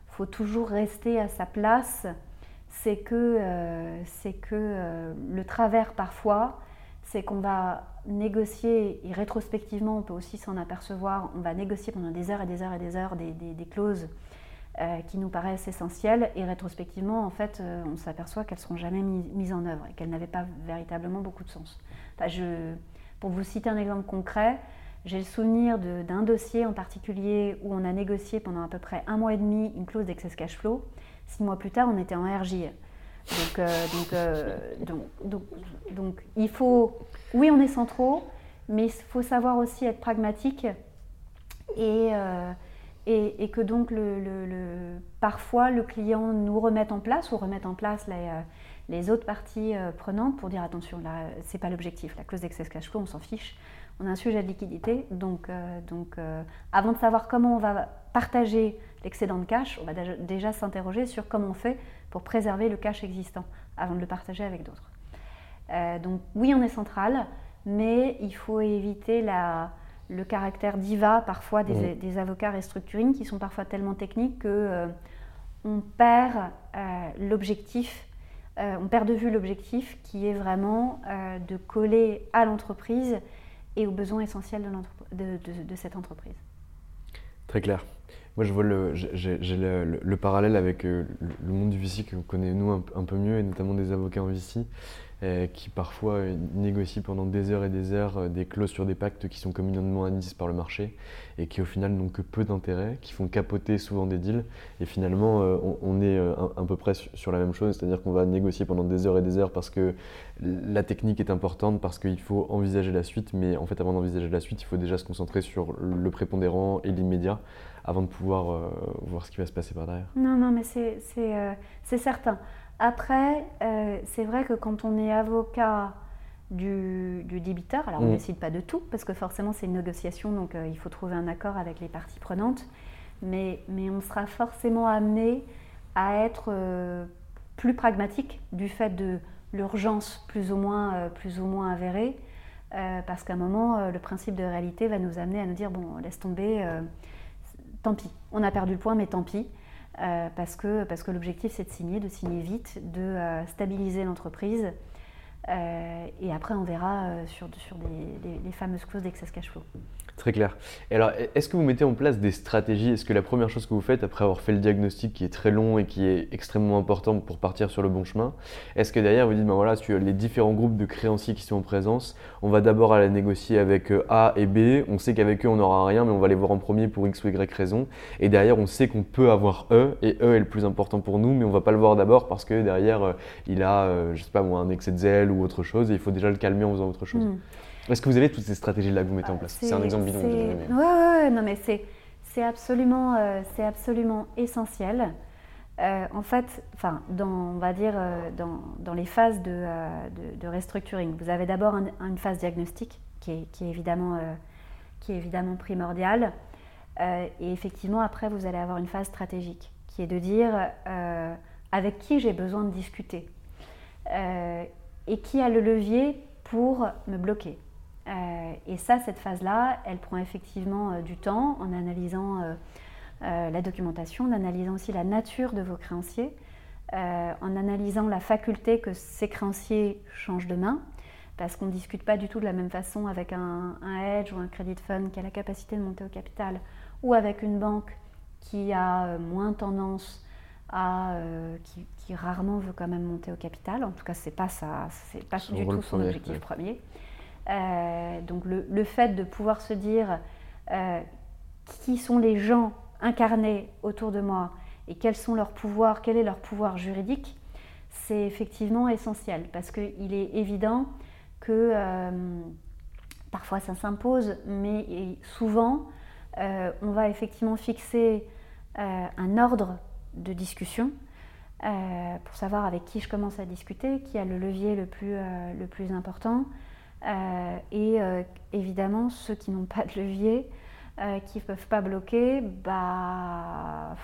faut toujours rester à sa place. C'est que, c'est que le travers parfois, c'est qu'on va négocier, et rétrospectivement on peut aussi s'en apercevoir, on va négocier pendant des heures et des heures et des heures des, des clauses euh, qui nous paraissent essentielles et rétrospectivement en fait euh, on s'aperçoit qu'elles ne seront jamais mises en œuvre et qu'elles n'avaient pas véritablement beaucoup de sens. je, pour vous citer un exemple concret, j'ai le souvenir d'un dossier en particulier où on a négocié pendant à peu près un mois et demi une clause d'excess cash flow. Six mois plus tard, on était en RJ. Donc, euh, donc, donc, donc, il faut, oui, on est centraux, mais il faut savoir aussi être pragmatique et, et, que donc parfois le client nous remette en place ou remette en place les, euh, autres parties euh, prenantes pour dire attention, là, c'est pas l'objectif. La clause d'excess cash flow, on s'en fiche. On a un sujet de liquidité. Donc, euh, donc avant de savoir comment on va partager l'excédent de cash, on va déjà s'interroger sur comment on fait pour préserver le cash existant avant de le partager avec d'autres. donc, oui, on est central, mais il faut éviter la le caractère diva parfois des, avocats restructuring qui sont parfois tellement techniques que euh, on perd euh, l'objectif, euh, on perd de vue l'objectif qui est vraiment de coller à l'entreprise et aux besoins essentiels de, cette entreprise. Très clair. Moi, je vois le, j'ai, le, parallèle avec le, monde du VC que connaissez nous un, un, peu mieux, et notamment des avocats en VC. Euh, qui parfois euh, négocient pendant des heures et des heures euh, des clauses sur des pactes qui sont communément admises par le marché et qui au final n'ont que peu d'intérêt, qui font capoter souvent des deals. Et finalement, on, est à peu près sur la même chose, c'est-à-dire qu'on va négocier pendant des heures et des heures parce que la technique est importante, parce qu'il faut envisager la suite, mais en fait avant d'envisager la suite, il faut déjà se concentrer sur le prépondérant et l'immédiat avant de pouvoir voir ce qui va se passer par derrière. Non, non, mais c'est certain. Après, euh, c'est vrai que quand on est avocat du, débiteur. Alors on Mm. ne décide pas de tout, parce que forcément c'est une négociation, donc euh, il faut trouver un accord avec les parties prenantes. Mais, mais on sera forcément amené à être euh, plus pragmatique du fait de l'urgence plus ou moins, euh, plus ou moins avérée. euh, parce qu'à un moment, euh, le principe de réalité va nous amener à nous dire, bon, laisse tomber, euh, tant pis, on a perdu le point, mais tant pis. Euh, parce que, l'objectif c'est de signer, de signer vite, de euh, stabiliser l'entreprise. Euh, et après on verra sur, sur des- les, les fameuses clauses d'excess cash flow. Très clair. Et alors, est-ce que vous mettez en place des stratégies? Est-ce que la première chose que vous faites après avoir fait le diagnostic qui est très long et qui est extrêmement important pour partir sur le bon chemin, est-ce que derrière vous dites, ben voilà, les différents groupes de créanciers qui sont en présence, on va d'abord aller négocier avec euh, A et B, on sait qu'avec eux on n'aura rien, mais on va les voir en premier pour X ou Y raison, et derrière on sait qu'on peut avoir E, et E est le plus important pour nous, mais on va pas le voir d'abord parce que derrière euh, il a, euh, je sais pas un excès de zèle ou autre chose, et il faut déjà le calmer en faisant autre chose. Hmm. Est-ce que vous avez toutes ces stratégies-là que vous mettez en place? C'est un exemple bidon. mais- Ouais, ouais, non mais c'est c'est absolument, euh, c'est absolument essentiel. Euh, en fait, enfin, dans, on va dire euh, dans, dans les phases de, de, de restructuring, vous avez d'abord un- une phase diagnostique qui est, qui est évidemment, qui est évidemment primordiale. Et effectivement, après, vous allez avoir une phase stratégique qui est de dire avec qui j'ai besoin de discuter et qui a le levier pour me bloquer. Euh, et ça, cette phase-là, elle prend effectivement euh, du temps en analysant euh, la documentation, en analysant aussi la nature de vos créanciers, en analysant la faculté que ces créanciers changent de main, parce qu'on ne discute pas du tout de la même façon avec un, un hedge ou un credit fund qui a la capacité de monter au capital, ou avec une banque qui a moins tendance à, euh, qui, qui rarement veut quand même monter au capital. En tout cas, c'est pas ça, c'est pas du tout son objectif ouais. premier. Euh, donc le, fait de pouvoir se dire euh, qui sont les gens incarnés autour de moi et quels sont leurs pouvoirs, quel est leur pouvoir juridique, c'est effectivement essentiel parce qu'il est évident que euh, parfois ça s'impose, mais souvent on va effectivement fixer un ordre de discussion pour savoir avec qui je commence à discuter, qui a le levier le plus important. Euh, et euh, évidemment, ceux qui n'ont pas de levier, euh, qui ne peuvent pas bloquer, bah,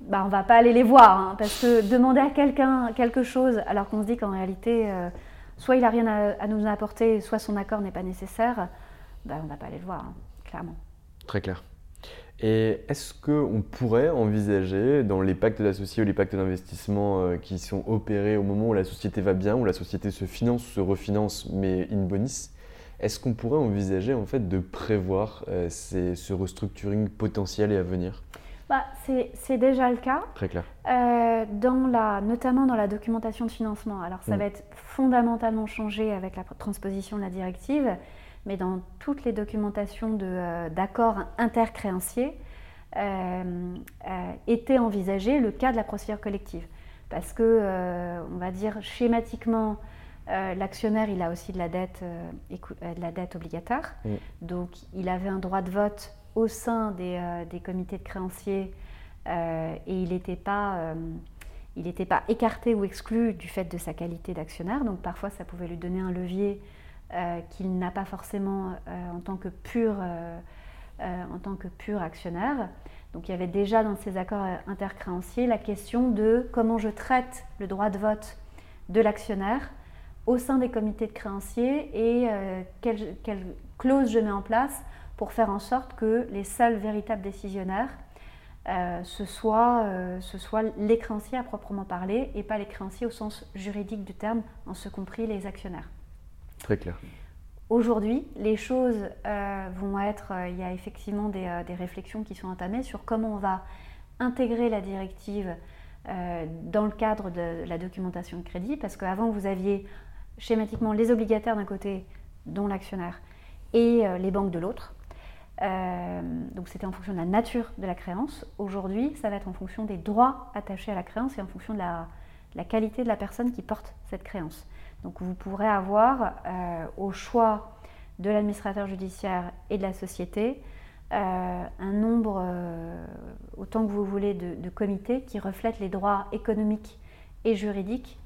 bah, on ne va pas aller les voir. hein, parce que demander à quelqu'un quelque chose, alors qu'on se dit qu'en réalité, soit il n'a rien à, nous apporter, soit son accord n'est pas nécessaire, bah, on ne va pas aller le voir, hein, clairement. Très clair. Et est-ce qu'on pourrait envisager dans les pactes d'associés ou les pactes d'investissement euh, qui sont opérés au moment où la société va bien, où la société se finance, se refinance, mais in bonis, est-ce qu'on pourrait envisager en fait de prévoir euh, ces- ce restructuring potentiel et à venir? Bah, c'est c'est déjà le cas. Très clair. Euh, dans la, notamment dans la documentation de financement. Alors ça Mm. va être fondamentalement changé avec la transposition de la directive, mais dans toutes les documentations euh, d'accords intercréanciers euh, euh, était envisagé le cas de la procédure collective. Parce que, on va dire schématiquement, euh, l'actionnaire, il a aussi de la dette, euh, de la dette obligatoire. Mm. Donc, il avait un droit de vote au sein des, euh, des comités de créanciers et il n'était pas, il n'était pas écarté ou exclu du fait de sa qualité d'actionnaire. Donc, parfois, ça pouvait lui donner un levier euh, qu'il n'a pas forcément euh, en tant que pur, euh, en tant que pur actionnaire. Donc, il y avait déjà dans ces accords intercréanciers la question de comment je traite le droit de vote de l'actionnaire au sein des comités de créanciers et quelles clauses je mets en place pour faire en sorte que les seuls véritables décisionnaires, euh, ce, euh, ce soient les créanciers à proprement parler et pas les créanciers au sens juridique du terme, en ce compris les actionnaires. Aujourd'hui, les choses euh, vont être, euh, il y a effectivement des, euh, des réflexions qui sont entamées sur comment on va intégrer la directive dans le cadre de la documentation de crédit, parce qu'avant vous aviez schématiquement les obligataires d'un côté, dont l'actionnaire, et les banques de l'autre. Donc c'était en fonction de la nature de la créance. Aujourd'hui, ça va être en fonction des droits attachés à la créance et en fonction de la qualité de la personne qui porte cette créance. Donc vous pourrez avoir euh, au choix de l'administrateur judiciaire et de la société euh, un nombre, euh, autant que vous voulez, de, comités qui reflètent les droits économiques et juridiques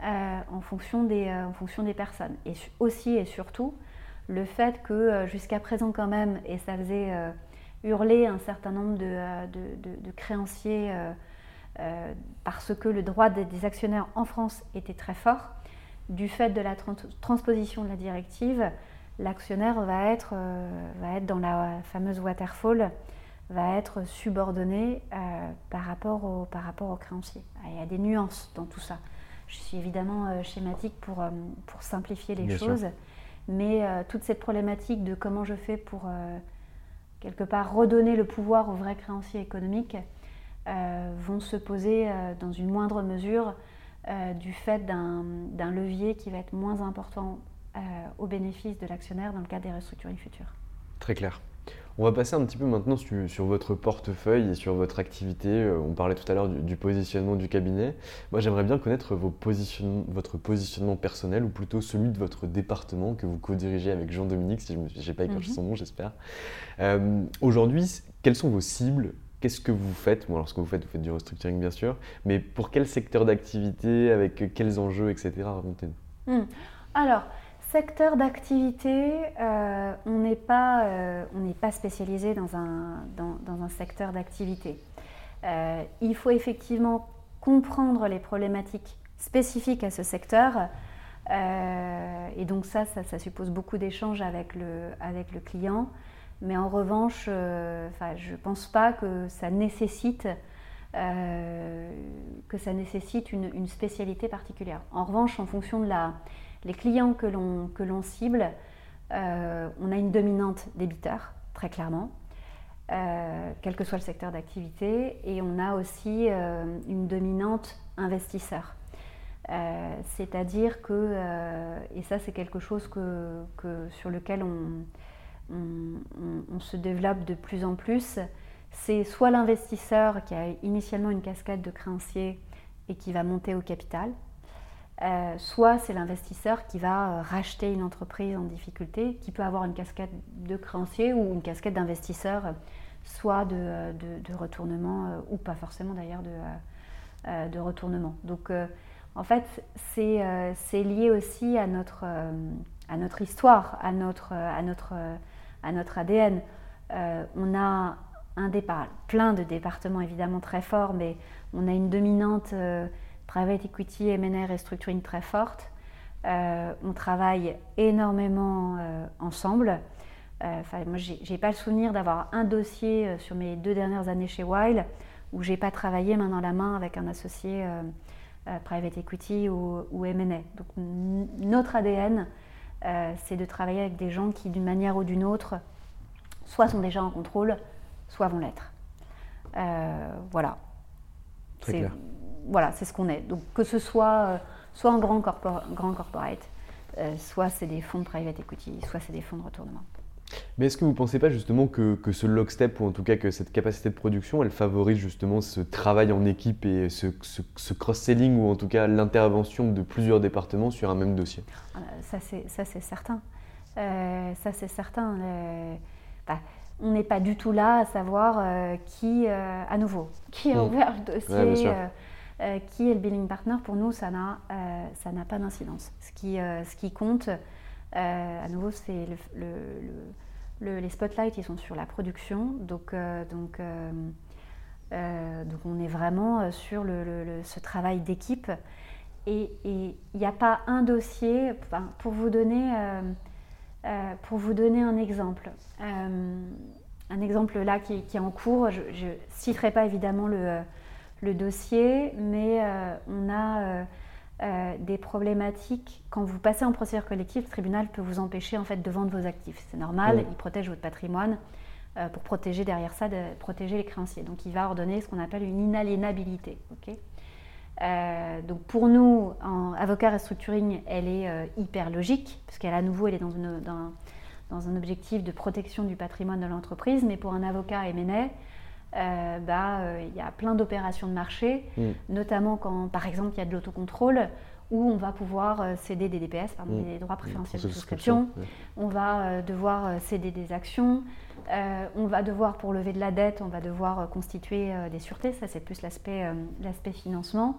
en, fonction des, en fonction des personnes. Et aussi et surtout, le fait que jusqu'à présent quand même, et ça faisait hurler un certain nombre de, créanciers parce que le droit des, actionnaires en France était très fort, du fait de la transposition de la directive, l'actionnaire va, être, va être dans la fameuse waterfall va être subordonné euh, par, rapport au, par rapport au créancier. Ah, il y a des nuances dans tout ça. Je suis évidemment euh, schématique pour, euh, pour simplifier les choses, mais toute cette problématique de comment je fais pour quelque part redonner le pouvoir aux vrais créanciers économiques vont se poser dans une moindre mesure du fait d'un levier qui va être moins important au bénéfice de l'actionnaire dans le cadre des restructurings futures. Très clair. On va passer un petit peu maintenant sur, votre portefeuille et sur votre activité. Euh, on parlait tout à l'heure du, positionnement du cabinet. Moi, j'aimerais bien connaître vos votre positionnement personnel, ou plutôt celui de votre département que vous co-dirigez avec Jean-Dominique, si je n'ai pas écorché mhm. son nom, j'espère. Euh, aujourd'hui, quelles sont vos cibles Qu'est-ce que vous faites? Bon, vous faites, vous faites du restructuring, bien sûr, mais pour quel secteur d'activité, avec quels enjeux, etc. Racontez-nous. Hmm. Alors, secteur d'activité, euh, on n'est pas, euh, pas, spécialisé dans un, dans, un secteur d'activité. Euh, il faut effectivement comprendre les problématiques spécifiques à ce secteur. et donc ça, ça, suppose beaucoup d'échanges avec le, avec le client. Mais en revanche, je ne pense pas que ça nécessite, que ça nécessite une, spécialité particulière. En revanche, en fonction de la, les clients que l'on cible, euh, on a une dominante débiteur, très clairement, euh, quel que soit le secteur d'activité, et on a aussi euh, une dominante investisseur. C'est-à-dire que, et ça c'est quelque chose que, sur lequel on, on, se développe de plus en plus, c'est soit l'investisseur qui a initialement une cascade de créanciers et qui va monter au capital, euh, soit c'est l'investisseur qui va euh, racheter une entreprise en difficulté, qui peut avoir une casquette de créancier ou une casquette d'investisseur, soit de, retournement, euh, ou pas forcément d'ailleurs de, de, retournement. Donc en fait, c'est lié aussi à notre, à notre histoire, à notre, à notre, à notre ADN. on a un départ, plein de départements évidemment très forts, mais on a une dominante private equity, M&A, restructuring très forte. Euh, on travaille énormément euh, ensemble. Euh, moi, j'ai pas le souvenir d'avoir un dossier sur mes deux dernières années chez Weil où j'ai pas travaillé main dans la main avec un associé private equity ou, ou M&A. Donc notre ADN, c'est de travailler avec des gens qui, d'une manière ou d'une autre, soit sont déjà en contrôle, soit vont l'être. voilà. Très clair voilà, c'est ce qu'on est. Donc que ce soit, euh, soit un grand, grand corporate, euh, soit c'est des fonds de private equity, soit c'est des fonds de retournement. Mais est-ce que vous ne pensez pas justement que, que, ce lockstep, ou en tout cas que cette capacité de production, elle favorise justement ce travail en équipe et ce, ce, cross-selling, ou en tout cas l'intervention de plusieurs départements sur un même dossier? Ah, Ça, c'est certain. Euh, ça, c'est certain. Bah, on n'est pas du tout là à savoir qui, à nouveau, qui a mmh. ouvert le dossier. Euh, qui est le billing partner, pour nous, ça n'a euh, pas d'incidence. Ce qui, euh, ce qui compte, à nouveau, c'est le, les spotlights, ils sont sur la production. Donc, donc, donc on est vraiment sur le, ce travail d'équipe. Et il n'y a pas un dossier, pour, vous donner, pour vous donner un exemple. un exemple là qui, qui est en cours, je ne citerai pas évidemment le, le dossier, mais euh, on a euh, euh, des problématiques. Quand vous passez en procédure collective, le tribunal peut vous empêcher en fait de vendre vos actifs. C'est normal, il protège votre patrimoine pour protéger derrière ça, de, protéger les créanciers. Donc il va ordonner ce qu'on appelle une inaliénabilité. donc pour nous, en avocat restructuring, elle est hyper logique, parce qu'elle à nouveau, elle est dans, une, dans, dans, un objectif de protection du patrimoine de l'entreprise, mais pour un avocat M&A, euh, bah, euh, il y a plein d'opérations de marché, mm. notamment quand, par exemple, il y a de l'autocontrôle où on va pouvoir euh, céder des DPS, pardon, mm. des droits préférentiels de souscription, on va devoir céder des actions, on va devoir, pour lever de la dette, on va devoir constituer des sûretés, ça c'est plus l'aspect financement.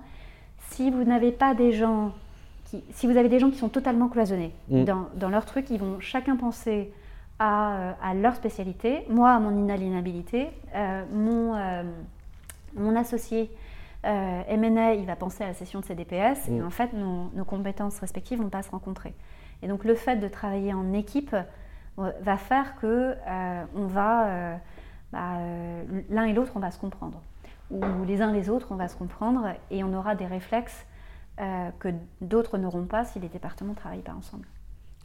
Si vous n'avez pas des gens si vous avez des gens qui sont totalement cloisonnés Mm. dans, dans leur truc, ils vont chacun penser à, euh, à leur spécialité. Moi, à mon inaliénabilité. Euh, mon, euh, mon associé euh, M&A, il va penser à la session de CDPS. Et Mm. en fait, nos, nos compétences respectives vont pas se rencontrer. Et donc, le fait de travailler en équipe euh, va faire que euh, on va, bah, l'un et l'autre, on va se comprendre. Ou les uns les autres, on va se comprendre et on aura des réflexes que d'autres n'auront pas si les départements ne travaillent pas ensemble.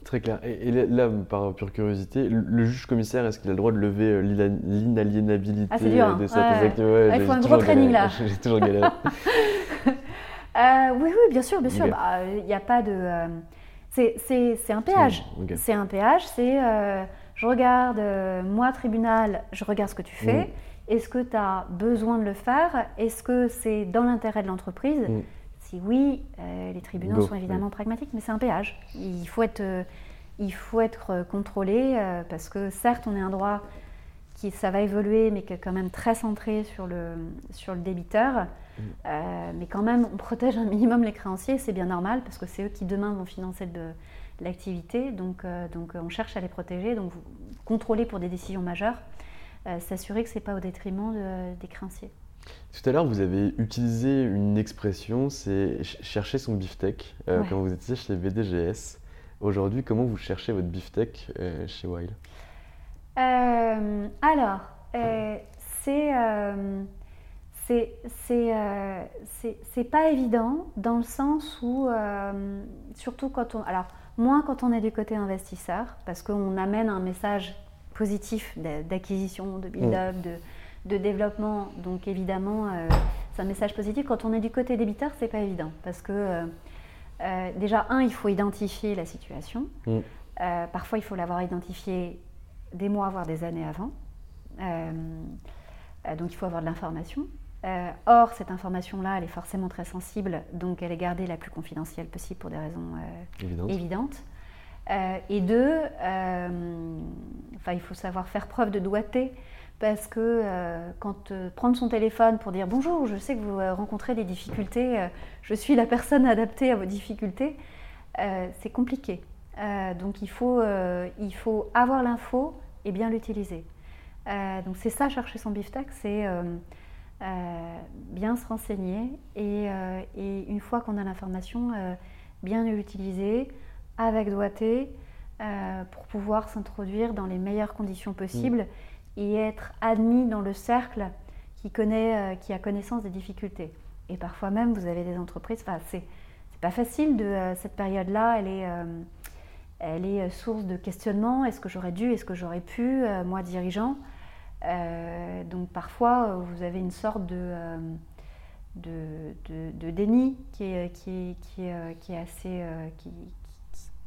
Très clair. Et, et là, par pure curiosité, le, le juge commissaire, est-ce qu'il a le droit de lever euh, l'ina- l'inaliénabilité Ah, dur, hein. de certains Ouais. actes Ah, il faut un gros training, là. J'ai toujours galéré. Euh, oui, oui, bien sûr, bien sûr. Bah, Il n'y a pas de. euh, c'est- un péage. C'est un péage, c'est euh, je regarde, euh, moi, tribunal, je regarde ce que tu fais. Mm. Est-ce que tu as besoin de le faire? Est-ce que c'est dans l'intérêt de l'entreprise? Mm. Si oui, euh, les tribunaux Go, sont évidemment pragmatiques, mais c'est un péage. Il faut être, euh, il faut être euh, contrôlé euh, parce que certes, on est un droit qui ça va évoluer, mais qui est quand même très centré sur le, sur le débiteur. Euh, mais quand même, on protège un minimum les créanciers, c'est bien normal parce que c'est eux qui demain vont financer de, de l'activité. Donc, donc on cherche à les protéger, donc contrôler pour des décisions majeures, s'assurer que ce n'est pas au détriment de- des créanciers. Tout à l'heure, vous avez utilisé une expression, c'est ch- chercher son beefsteak euh, Ouais. quand vous étiez chez VDGS. Aujourd'hui, comment vous cherchez votre beefsteak euh, chez Wild? Euh, alors, c'est c'est pas évident dans le sens où, surtout quand on. Alors, moins quand on est du côté investisseur, parce qu'on amène un message positif d'a- d'acquisition, de build-up, de, de développement. Donc, évidemment, euh, c'est un message positif. Quand on est du côté débiteur, c'est pas évident. Parce que, euh, euh, déjà, un, il faut identifier la situation. Mm. Parfois, il faut l'avoir identifié des mois, voire des années avant. Donc il faut avoir de l'information. Euh, or, cette information-là, elle est forcément très sensible, donc elle est gardée la plus confidentielle possible pour des raisons euh, Évident. évidentes. Euh, et deux, il faut savoir faire preuve de doigté parce que euh, quand euh, prendre son téléphone pour dire bonjour, je sais que vous euh, rencontrez des difficultés, je suis la personne adaptée à vos difficultés, c'est compliqué. Donc il faut, il faut avoir l'info et bien l'utiliser. Donc c'est ça, chercher son beefsteak, c'est bien se renseigner et, une fois qu'on a l'information, bien l'utiliser avec doigté pour pouvoir s'introduire dans les meilleures conditions possibles et être admis dans le cercle qui, connaît, euh, qui a connaissance des difficultés. Et parfois même, vous avez des entreprises, enfin, c'est c'est pas facile de euh, cette période-là, elle est, euh, elle est source de questionnement. Est-ce que j'aurais dû, est-ce que j'aurais pu, moi dirigeant? Euh, Donc parfois, vous avez une sorte de, de, de- de déni qui est, qui est, qui est, qui est assez, qui,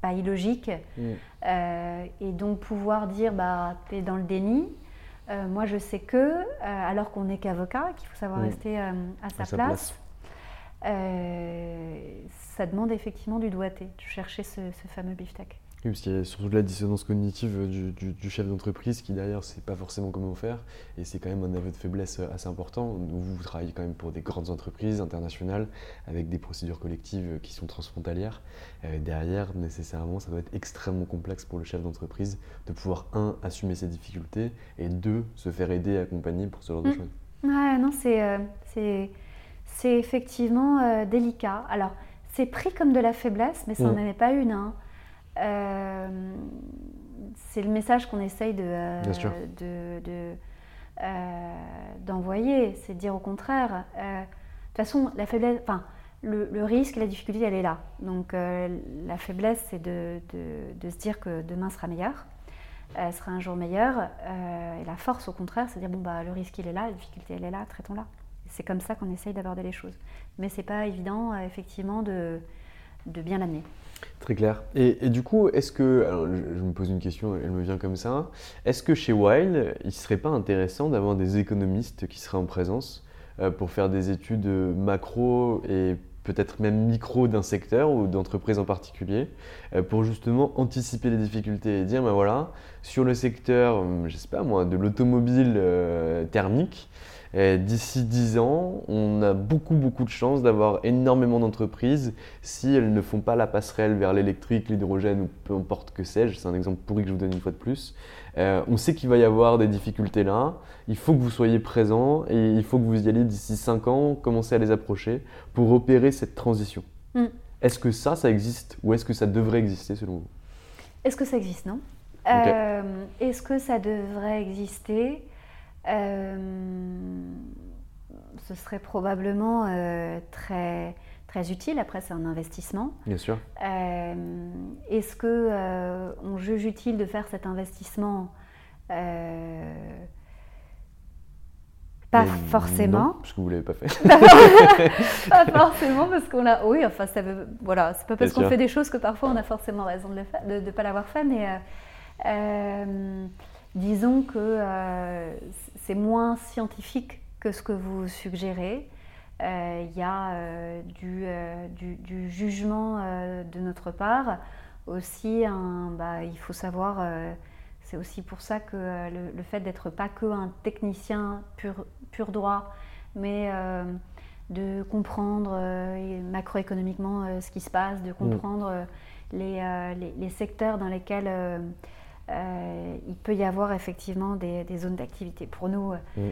pas illogique. Mm. Euh, et donc pouvoir dire, bah, tu es dans le déni. Euh, moi, je sais que, euh, alors qu'on n'est qu'avocat, qu'il faut savoir Mm. rester euh, à sa, À sa place, place. ça demande effectivement du doigté, de chercher ce, ce fameux beefsteak. Oui, parce qu'il y a surtout de la dissonance cognitive du, du- du chef d'entreprise qui derrière ne sait pas forcément comment faire et c'est quand même un aveu de faiblesse assez important. Vous, vous travaillez quand même pour des grandes entreprises internationales avec des procédures collectives qui sont transfrontalières. Euh, derrière, nécessairement, ça doit être extrêmement complexe pour le chef d'entreprise de pouvoir, un, assumer ses difficultés et deux, se faire aider et accompagner pour ce genre de Mm. choses. Ouais, non, c'est euh, effectivement euh, délicat. Alors, c'est pris comme de la faiblesse, mais ça n'en Mm. est pas une. hein. Euh, c'est le message qu'on essaye de, euh, de- de, euh, d'envoyer. c'est de dire au contraire. de toute façon, la faiblesse, enfin, le, le risque, la difficulté, elle est là. Donc, euh, la faiblesse, c'est de, de- de se dire que demain sera meilleur. euh, sera un jour meilleur. euh, et la force, au contraire, c'est de dire bon, bah, le risque, il est là, la difficulté, elle est là, traitons-la. C'est comme ça qu'on essaye d'aborder les choses. Mais c'est pas évident, effectivement, de, de bien l'amener. Très clair. Et, du coup, est-ce que, alors je, je me pose une question, elle me vient comme ça, est-ce que chez Wild, il ne serait pas intéressant d'avoir des économistes qui seraient en présence euh, pour faire des études macro et peut-être même micro d'un secteur ou d'entreprise en particulier, euh, pour justement anticiper les difficultés et dire, ben voilà, sur le secteur, hum, je sais pas moi, de l'automobile euh, thermique, D'ici 10 ans, on a beaucoup, beaucoup de chance d'avoir énormément d'entreprises si elles ne font pas la passerelle vers l'électrique, l'hydrogène ou peu importe que sais-je. C'est un exemple pourri que je vous donne une fois de plus. Euh, on sait qu'il va y avoir des difficultés là. Il faut que vous soyez présent et il faut que vous y alliez d'ici 5 ans, commencer à les approcher pour opérer cette transition. Mm. Est-ce que ça, ça existe ou est-ce que ça devrait exister selon vous? Est-ce que ça existe, non? Euh, Est-ce que ça devrait exister? euh, Ce serait probablement très, très utile. Après, c'est un investissement. Bien sûr. Est-ce que on juge utile de faire cet investissement pas forcément. parce que vous l'avez pas fait. pas forcément parce qu'on a. Oui, enfin, ça veut. Voilà, c'est pas parce qu'on fait des choses que parfois on a forcément raison de ne de, pas l'avoir fait, mais euh, euh, disons que euh, c'est moins scientifique que ce que vous suggérez. Il y a du, du, du, jugement de notre part. Aussi, un, bah, il faut savoir c'est aussi pour ça que euh, le, fait d'être pas que un technicien pur, pur droit, mais euh, de comprendre euh, macroéconomiquement ce qui se passe, de mm. comprendre les, les, secteurs dans lesquels il peut y avoir effectivement des, zones d'activité. Pour nous, mm.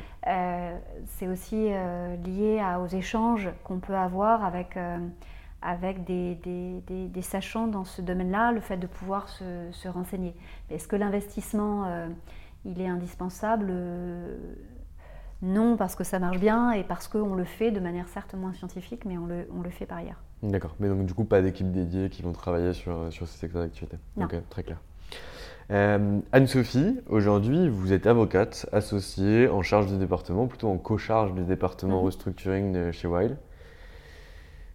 c'est aussi lié aux échanges qu'on peut avoir avec avec des, des, des, sachants dans ce domaine-là, le fait de pouvoir se, se renseigner. Est-ce que l'investissement, euh, il est indispensable? Euh, Non, parce que ça marche bien et parce qu'on le fait de manière certes moins scientifique, mais on le, on le fait par ailleurs. D'accord, mais donc du coup, pas d'équipe dédiée qui vont travailler sur, sur ces secteurs d'activité? Ok, très clair. Euh, Anne-Sophie, aujourd'hui, vous êtes avocate associée en charge du département, plutôt en co-charge du département mmh. restructuring chez Wild.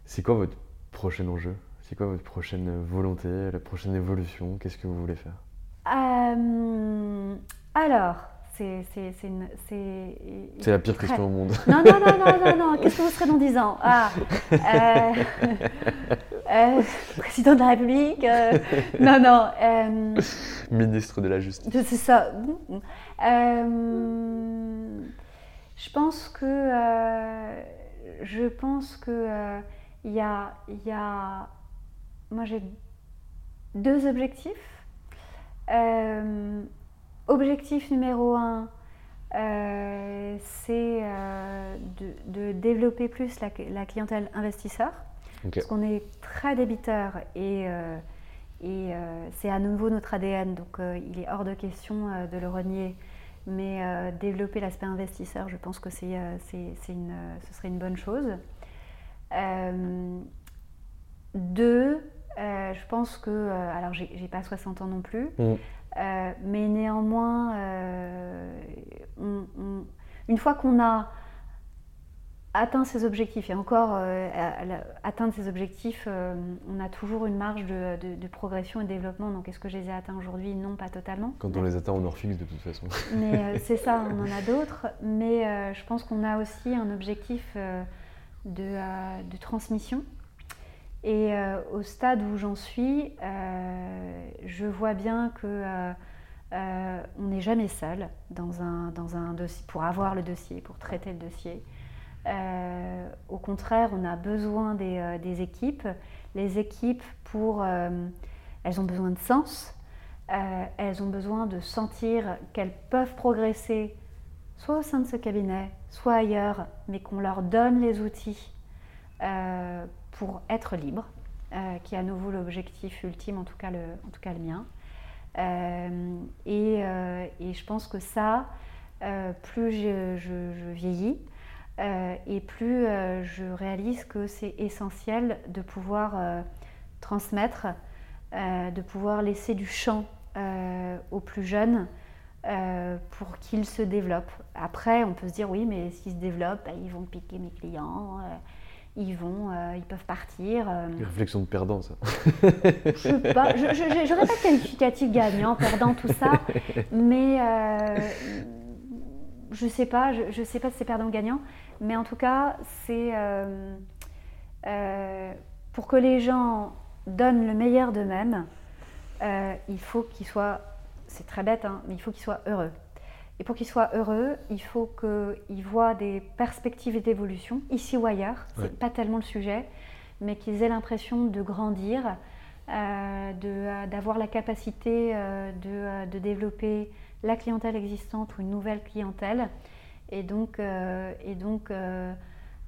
C'est quoi votre prochain enjeu? C'est quoi votre prochaine volonté, la prochaine évolution? Qu'est-ce que vous voulez faire? Euh, Alors, c'est C'est la pire question au monde. Non, non, non, non, non, non. Qu'est-ce que vous serez dans 10 ans? Ah, euh, euh, président de la République Non, non. Ministre de la Justice. C'est ça. je pense que... je pense que il y a, y a, moi j'ai deux objectifs. Euh, objectif numéro un, euh, c'est euh, de, développer plus la, clientèle investisseur, parce qu'on est très débiteur et, et c'est à nouveau notre ADN, donc il est hors de question de le renier. Mais développer l'aspect investisseur, je pense que c'est, une, ce serait une bonne chose. Euh, deux, euh, je pense que, euh, alors j'ai pas 60 ans non plus, mm. Mais néanmoins, une fois qu'on a atteint ses objectifs, et encore atteindre ses objectifs, on a toujours une marge de, progression et de développement. Donc est-ce que je les ai atteints aujourd'hui? Non, pas totalement. Quand on les atteint, on en fixe de toute façon. Mais c'est ça, on en a d'autres. Mais je pense qu'on a aussi un objectif euh, de, transmission. Et euh, au stade où j'en suis, euh, je vois bien que on n'est jamais seul dans un dossier pour avoir le dossier, pour traiter le dossier. au contraire, on a besoin des, des équipes. Les équipes, pour, elles ont besoin de sens. elles ont besoin de sentir qu'elles peuvent progresser soit au sein de ce cabinet, soit ailleurs, mais qu'on leur donne les outils euh, pour être libre, euh, qui est à nouveau l'objectif ultime, en tout cas le, en tout cas le mien. Euh, et, et, je pense que ça, plus je, vieillis, et plus je réalise que c'est essentiel de pouvoir transmettre, de pouvoir laisser du champ aux plus jeunes pour qu'ils se développent. Après, on peut se dire oui, mais s'ils se développent, bah, ils vont piquer mes clients, ils vont, euh, ils peuvent partir. Réflexion de perdant, ça. je n'aurais pas, de qualificatif gagnant, perdant, tout ça, mais je ne sais pas, je, ne sais pas si c'est perdant ou gagnant, mais en tout cas, c'est pour que les gens donnent le meilleur d'eux-mêmes, il faut qu'ils soient c'est très bête, hein, mais il faut qu'ils soient heureux. Et pour qu'ils soient heureux, il faut qu'ils voient des perspectives d'évolution, ici ou ailleurs. Ce n'est pas tellement le sujet, mais qu'ils aient l'impression de grandir, euh, d'avoir la capacité de, de, développer la clientèle existante ou une nouvelle clientèle. Et donc, et donc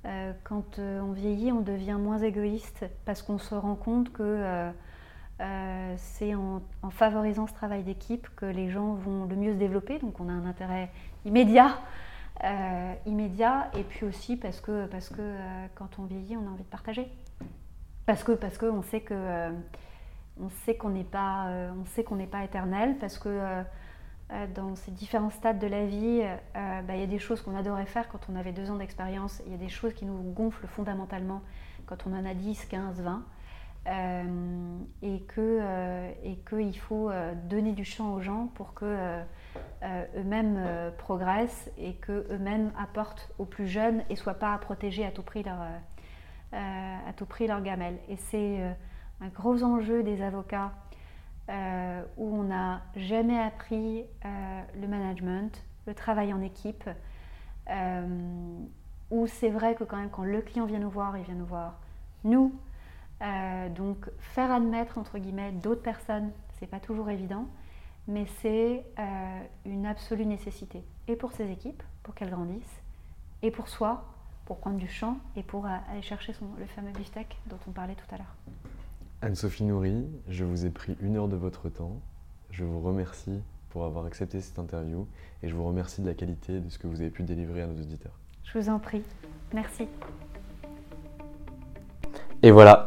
euh, quand euh, on vieillit, on devient moins égoïste parce qu'on se rend compte que euh, c'est en, favorisant ce travail d'équipe que les gens vont le mieux se développer. Donc on a un intérêt immédiat, immédiat, et puis aussi parce que, parce que quand on vieillit, on a envie de partager. Parce que parce qu'on sait que on sait qu'on n'est pas on sait qu'on n'est pas éternel, parce que euh, dans ces différents stades de la vie, euh, bah, il y a des choses qu'on adorait faire quand on avait deux ans d'expérience, il y a des choses qui nous gonflent fondamentalement quand on en a 10, 15, 20. Et que et qu'il faut euh, donner du champ aux gens pour que eux-mêmes progressent et que eux-mêmes apportent aux plus jeunes et soient pas à protéger à tout prix leur à tout prix leur gamelle. Et c'est un gros enjeu des avocats euh, où on n'a jamais appris euh, le management, le travail en équipe, euh, où c'est vrai que quand même quand le client vient nous voir, il vient nous voir nous. Donc faire admettre entre guillemets d'autres personnes, c'est pas toujours évident, mais c'est une absolue nécessité. Et pour ces équipes, pour qu'elles grandissent, et pour soi, pour prendre du champ et pour aller chercher son, le fameux beefsteak dont on parlait tout à l'heure. Anne-Sophie Nourri, je vous ai pris une heure de votre temps. Je vous remercie pour avoir accepté cette interview et je vous remercie de la qualité de ce que vous avez pu délivrer à nos auditeurs. Je vous en prie. Merci. Et voilà,